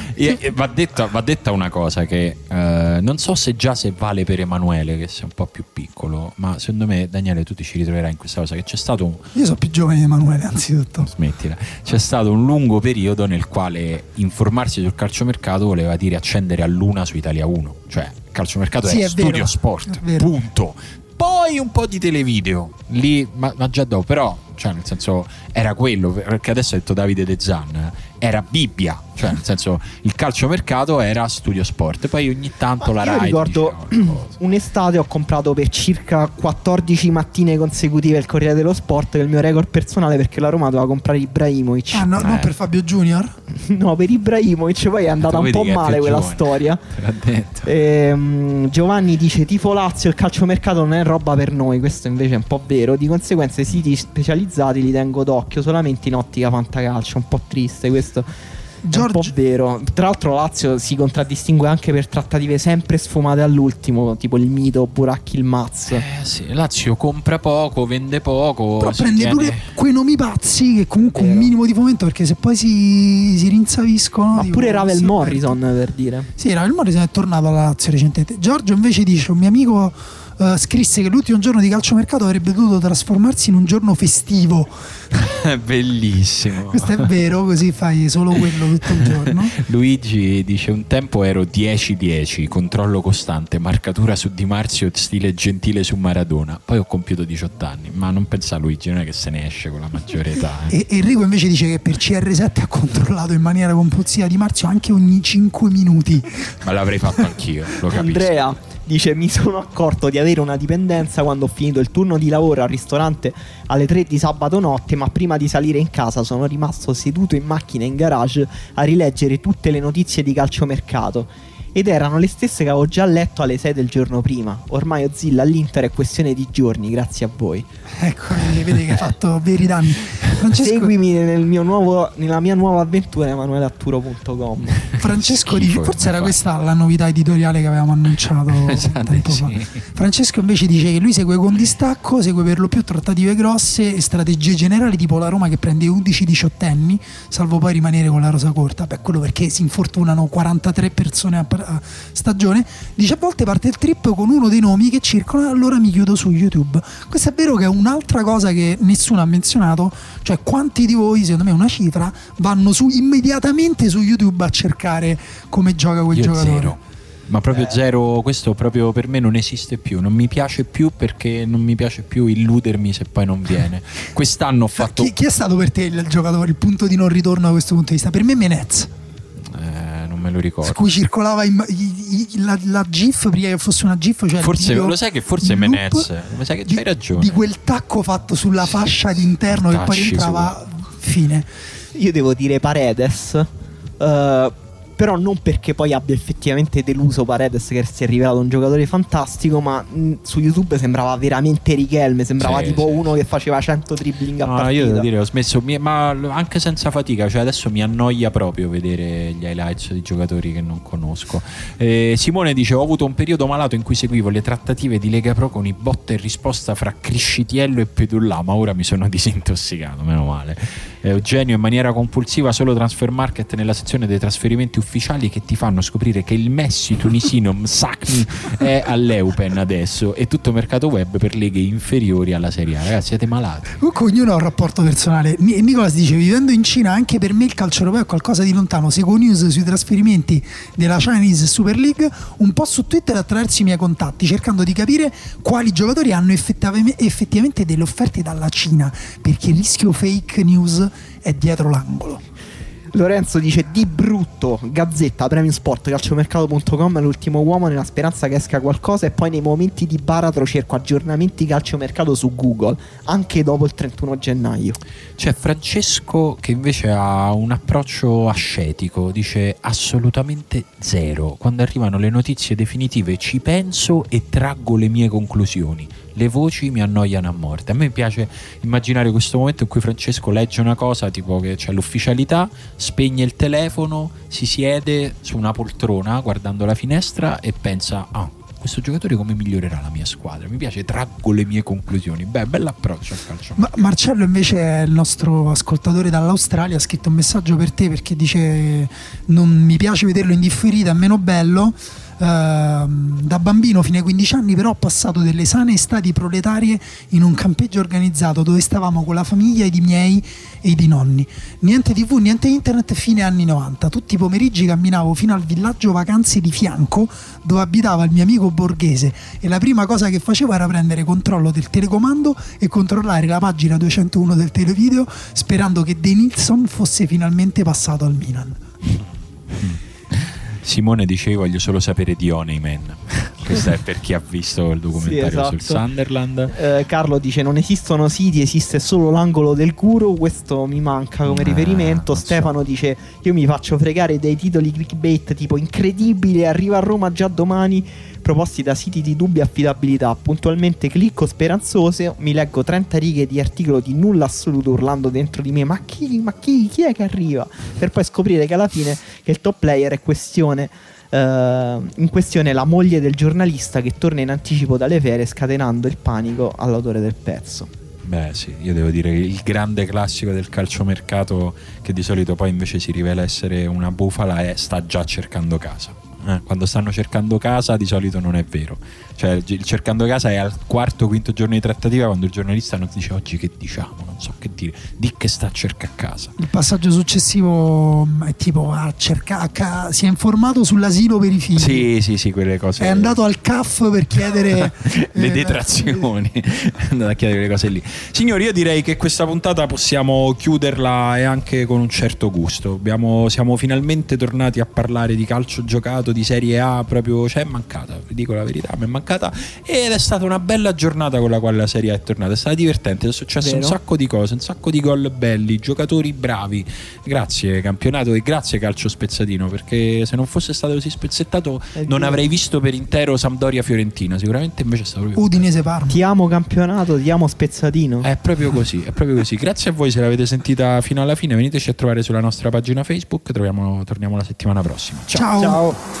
S2: Va, detta, va detta una cosa che eh, non so se già se vale per Emanuele che sei un po' più piccolo ma secondo me Daniele tu ti ci ritroverai in questa cosa che c'è stato un,
S1: Io sono più giovane di Emanuele, anzitutto.
S2: smettila. C'è stato un lungo periodo nel quale informarsi sul calciomercato voleva dire accendere a luna su Italia 1 cioè il calciomercato
S1: Sì,
S2: è,
S1: è
S2: studio
S1: vero,
S2: sport
S1: è
S2: punto. Poi un po' di televideo lì ma, ma già dopo però cioè nel senso era quello perché adesso ha detto Davide De Zan era Bibbia cioè nel senso il calciomercato era studio sport poi ogni tanto la
S3: Io
S2: Rai
S3: ricordo un'estate ho comprato per circa 14 mattine consecutive il Corriere dello Sport, che è il mio record personale perché la Roma doveva comprare Ibrahimovic.
S1: Ah, no,
S2: Eh.
S1: non per Fabio Junior?
S3: No, per Ibrahimovic poi è andata un po' male quella
S2: giovane.
S3: storia.
S2: L'ha detto.
S3: Ehm, Giovanni dice tifo Lazio il calciomercato non è roba per noi questo invece è un po' vero di conseguenza i siti specializzati li tengo d'occhio solamente in ottica fantacalcio un po' triste questo è un po'
S1: Giorgio,
S3: vero tra l'altro Lazio si contraddistingue anche per trattative sempre sfumate all'ultimo tipo il mito Buracchi il Maz
S2: Eh sì, Lazio compra poco, vende poco.
S1: però prende
S2: tiene-
S1: pure quei nomi pazzi che comunque un minimo di fomento perché se poi si, si rinsaviscono...
S3: ma
S1: tipo,
S3: pure Ravel Morrison per dire
S1: Sì, Ravel Morrison è tornato alla Lazio recentemente. Giorgio invece dice: Un mio amico eh, scrisse che l'ultimo giorno di calciomercato avrebbe dovuto trasformarsi in un giorno festivo.
S2: Bellissimo.
S1: Questo è vero, così fai solo quello tutto il giorno.
S2: Luigi dice un tempo ero 10-10, controllo costante, marcatura su Di Marzio, stile gentile su Maradona. Poi ho compiuto 18 anni, ma non pensa Luigi, non è che se ne esce con la maggiore età. eh.
S1: E Enrico invece dice che per CR7 ha controllato in maniera compulsiva Di Marzio anche ogni 5 minuti.
S2: Ma l'avrei fatto anch'io, lo capisco.
S3: Andrea dice mi sono accorto di avere una dipendenza quando ho finito il turno di lavoro al ristorante alle 3 di sabato notte ma prima di salire in casa sono rimasto seduto in macchina in garage a rileggere tutte le notizie di calciomercato ed erano le stesse che avevo già letto alle 6 del giorno prima ormai Ozilla all'Inter è questione di giorni grazie a voi
S1: Ecco, vedi, che hai fatto veri danni. Francesco,
S3: seguimi nel mio nuovo, nella mia nuova avventura emanueleatturo.com
S1: Francesco
S2: Schifo
S1: dice, forse era
S2: fa.
S1: questa la novità editoriale che avevamo annunciato
S2: Esatto,
S1: tempo fa.
S2: sì.
S1: Francesco invece dice che lui segue con distacco, segue per lo più trattative grosse e strategie generali tipo la Roma che prende 11-18 anni, salvo poi rimanere con la rosa corta. Beh, quello perché si infortunano 43 persone a, a stagione. Dice a volte parte il trip con uno dei nomi che circolano, allora mi chiudo su YouTube. Questo è vero che è un'altra cosa che nessuno ha menzionato, cioè quanti di voi, secondo me è una cifra, vanno su immediatamente su YouTube a cercare come gioca quel
S2: Io
S1: giocatore.
S2: zero. Ma proprio zero, questo proprio per me non esiste più, non mi piace più perché non mi piace più illudermi se poi non viene. Quest'anno ho fatto...
S1: Chi, chi è stato per te il giocatore, il punto di non ritorno da questo punto di vista? Per me Menez,
S2: Eh, non me lo
S1: su
S2: ricordo.
S1: cui circolava in- i- i- la, la GIF prima che fosse una GIF. Cioè
S2: Forse, lo sai che forse Menez, mi sa che
S1: di,
S2: c'hai ragione.
S1: Di quel tacco fatto sulla fascia d'interno che poi
S2: Tacci
S1: rientrava fine.
S3: Io devo dire Paredes. eh, però non perché poi abbia effettivamente deluso Paredes che si è rivelato un giocatore fantastico, ma mh, su YouTube sembrava veramente Richelme, sembrava
S2: Sì,
S3: tipo
S2: sì.
S3: uno che faceva 100 dribbling a
S2: No,
S3: partita.
S2: io devo dire, ho smesso, ma anche senza fatica, cioè adesso mi annoia proprio vedere gli highlights di giocatori che non conosco. Eh, Simone dice: Ho avuto un periodo malato in cui seguivo le trattative di Lega Pro con i botta e risposta fra Criscitiello e Pedullà, ma ora mi sono disintossicato, meno male. Eugenio in maniera compulsiva solo transfer market nella sezione dei trasferimenti ufficiali che ti fanno scoprire che il Messi tunisino Msakni è all'Eupen adesso e tutto mercato web per leghe inferiori alla Serie A. Ragazzi, siete malati.
S1: Comunque ognuno ha un rapporto personale. Ni- Nicolas dice: Vivendo in Cina, anche per me il calcio europeo è qualcosa di lontano. Seguo news sui trasferimenti della Chinese Super League un po' su Twitter attraverso i miei contatti, cercando di capire quali giocatori hanno effettivame- effettivamente delle offerte dalla Cina, perché il rischio fake news è dietro l'angolo.
S3: Lorenzo dice di brutto, Gazzetta, Premium Sport, calciomercato.com l'ultimo uomo nella speranza che esca qualcosa e poi nei momenti di baratro cerco aggiornamenti calciomercato su Google, anche dopo il 31 gennaio.
S2: C'è Francesco che invece ha un approccio ascetico, dice assolutamente zero. Quando arrivano le notizie definitive ci penso e traggo le mie conclusioni. Le voci mi annoiano a morte. A me piace immaginare questo momento in cui Francesco legge una cosa tipo che c'è l'ufficialità, spegne il telefono, si siede su una poltrona guardando la finestra e pensa ah questo giocatore come migliorerà la mia squadra mi piace traggo le mie conclusioni beh bell'approccio al calcio
S1: Ma Marcello invece è il nostro ascoltatore dall'Australia, ha scritto un messaggio per te perché dice non mi piace vederlo indifferito, è meno bello. Ehm, da bambino fino ai 15 anni però ho passato delle sane estati proletarie in un campeggio organizzato dove stavamo con la famiglia i miei e i di nonni. Niente tv, niente internet fine anni 90. Tutti i pomeriggi camminavo fino al villaggio vacanze di fianco dove abitava il mio amico borghese e la prima cosa che facevo era prendere controllo del telecomando e controllare la pagina 201 del televideo sperando che De Nilsson fosse finalmente passato al Milan.
S2: Simone dice io voglio solo sapere di Honeyman questo è per chi ha visto il documentario
S3: Sì, esatto.
S2: sul Sunderland
S3: Eh, Carlo dice non esistono siti, esiste solo l'angolo del guru, questo mi manca come
S2: Ah,
S3: riferimento.
S2: non so.
S3: Stefano dice io mi faccio fregare dei titoli clickbait tipo incredibile, arriva a Roma già domani, proposti da siti di dubbia affidabilità. Puntualmente clicco speranzose, mi leggo 30 righe di articolo di nulla assoluto urlando dentro di me ma chi, ma chi, chi è che arriva? Per poi scoprire che alla fine che il top player è questione eh, in questione la moglie del giornalista che torna in anticipo dalle ferie scatenando il panico all'autore del pezzo.
S2: Beh sì, io devo dire che il grande classico del calciomercato che di solito poi invece si rivela essere una bufala è sta già cercando casa. Eh, quando stanno cercando casa di solito non è vero. Cioè il cercando casa è al quarto quinto giorno di trattativa quando il giornalista non dice oggi che diciamo, non so che dire, di che sta a cercare casa.
S1: Il passaggio successivo mh, è tipo a cercare, si è informato sull'asilo per i figli.
S2: Sì, sì, sì, quelle cose.
S1: È andato al CAF per chiedere
S2: le
S1: eh,
S2: detrazioni è andato a chiedere quelle cose lì signori io direi che questa puntata possiamo chiuderla e anche con un certo gusto Abbiamo- siamo finalmente tornati a parlare di calcio giocato di Serie A proprio ci è mancata vi dico la verità mi è mancata ed è stata una bella giornata con la quale la Serie A è tornata è stata divertente è successo
S3: Vero.
S2: un sacco di cose un sacco di gol belli giocatori bravi grazie campionato e grazie calcio spezzatino perché se non fosse stato così spezzettato
S3: È
S2: non
S3: vero.
S2: avrei visto per intero Sampdoria Fiorentina sicuramente invece è stato proprio
S1: Udinese Parma.
S3: Ti amo campionato, ti amo spezzatino.
S2: è proprio così, è proprio così. Grazie a voi se l'avete sentita fino alla fine. Veniteci a trovare sulla nostra pagina Facebook. Troviamo- torniamo la settimana prossima. Ciao.
S1: Ciao.
S3: Ciao.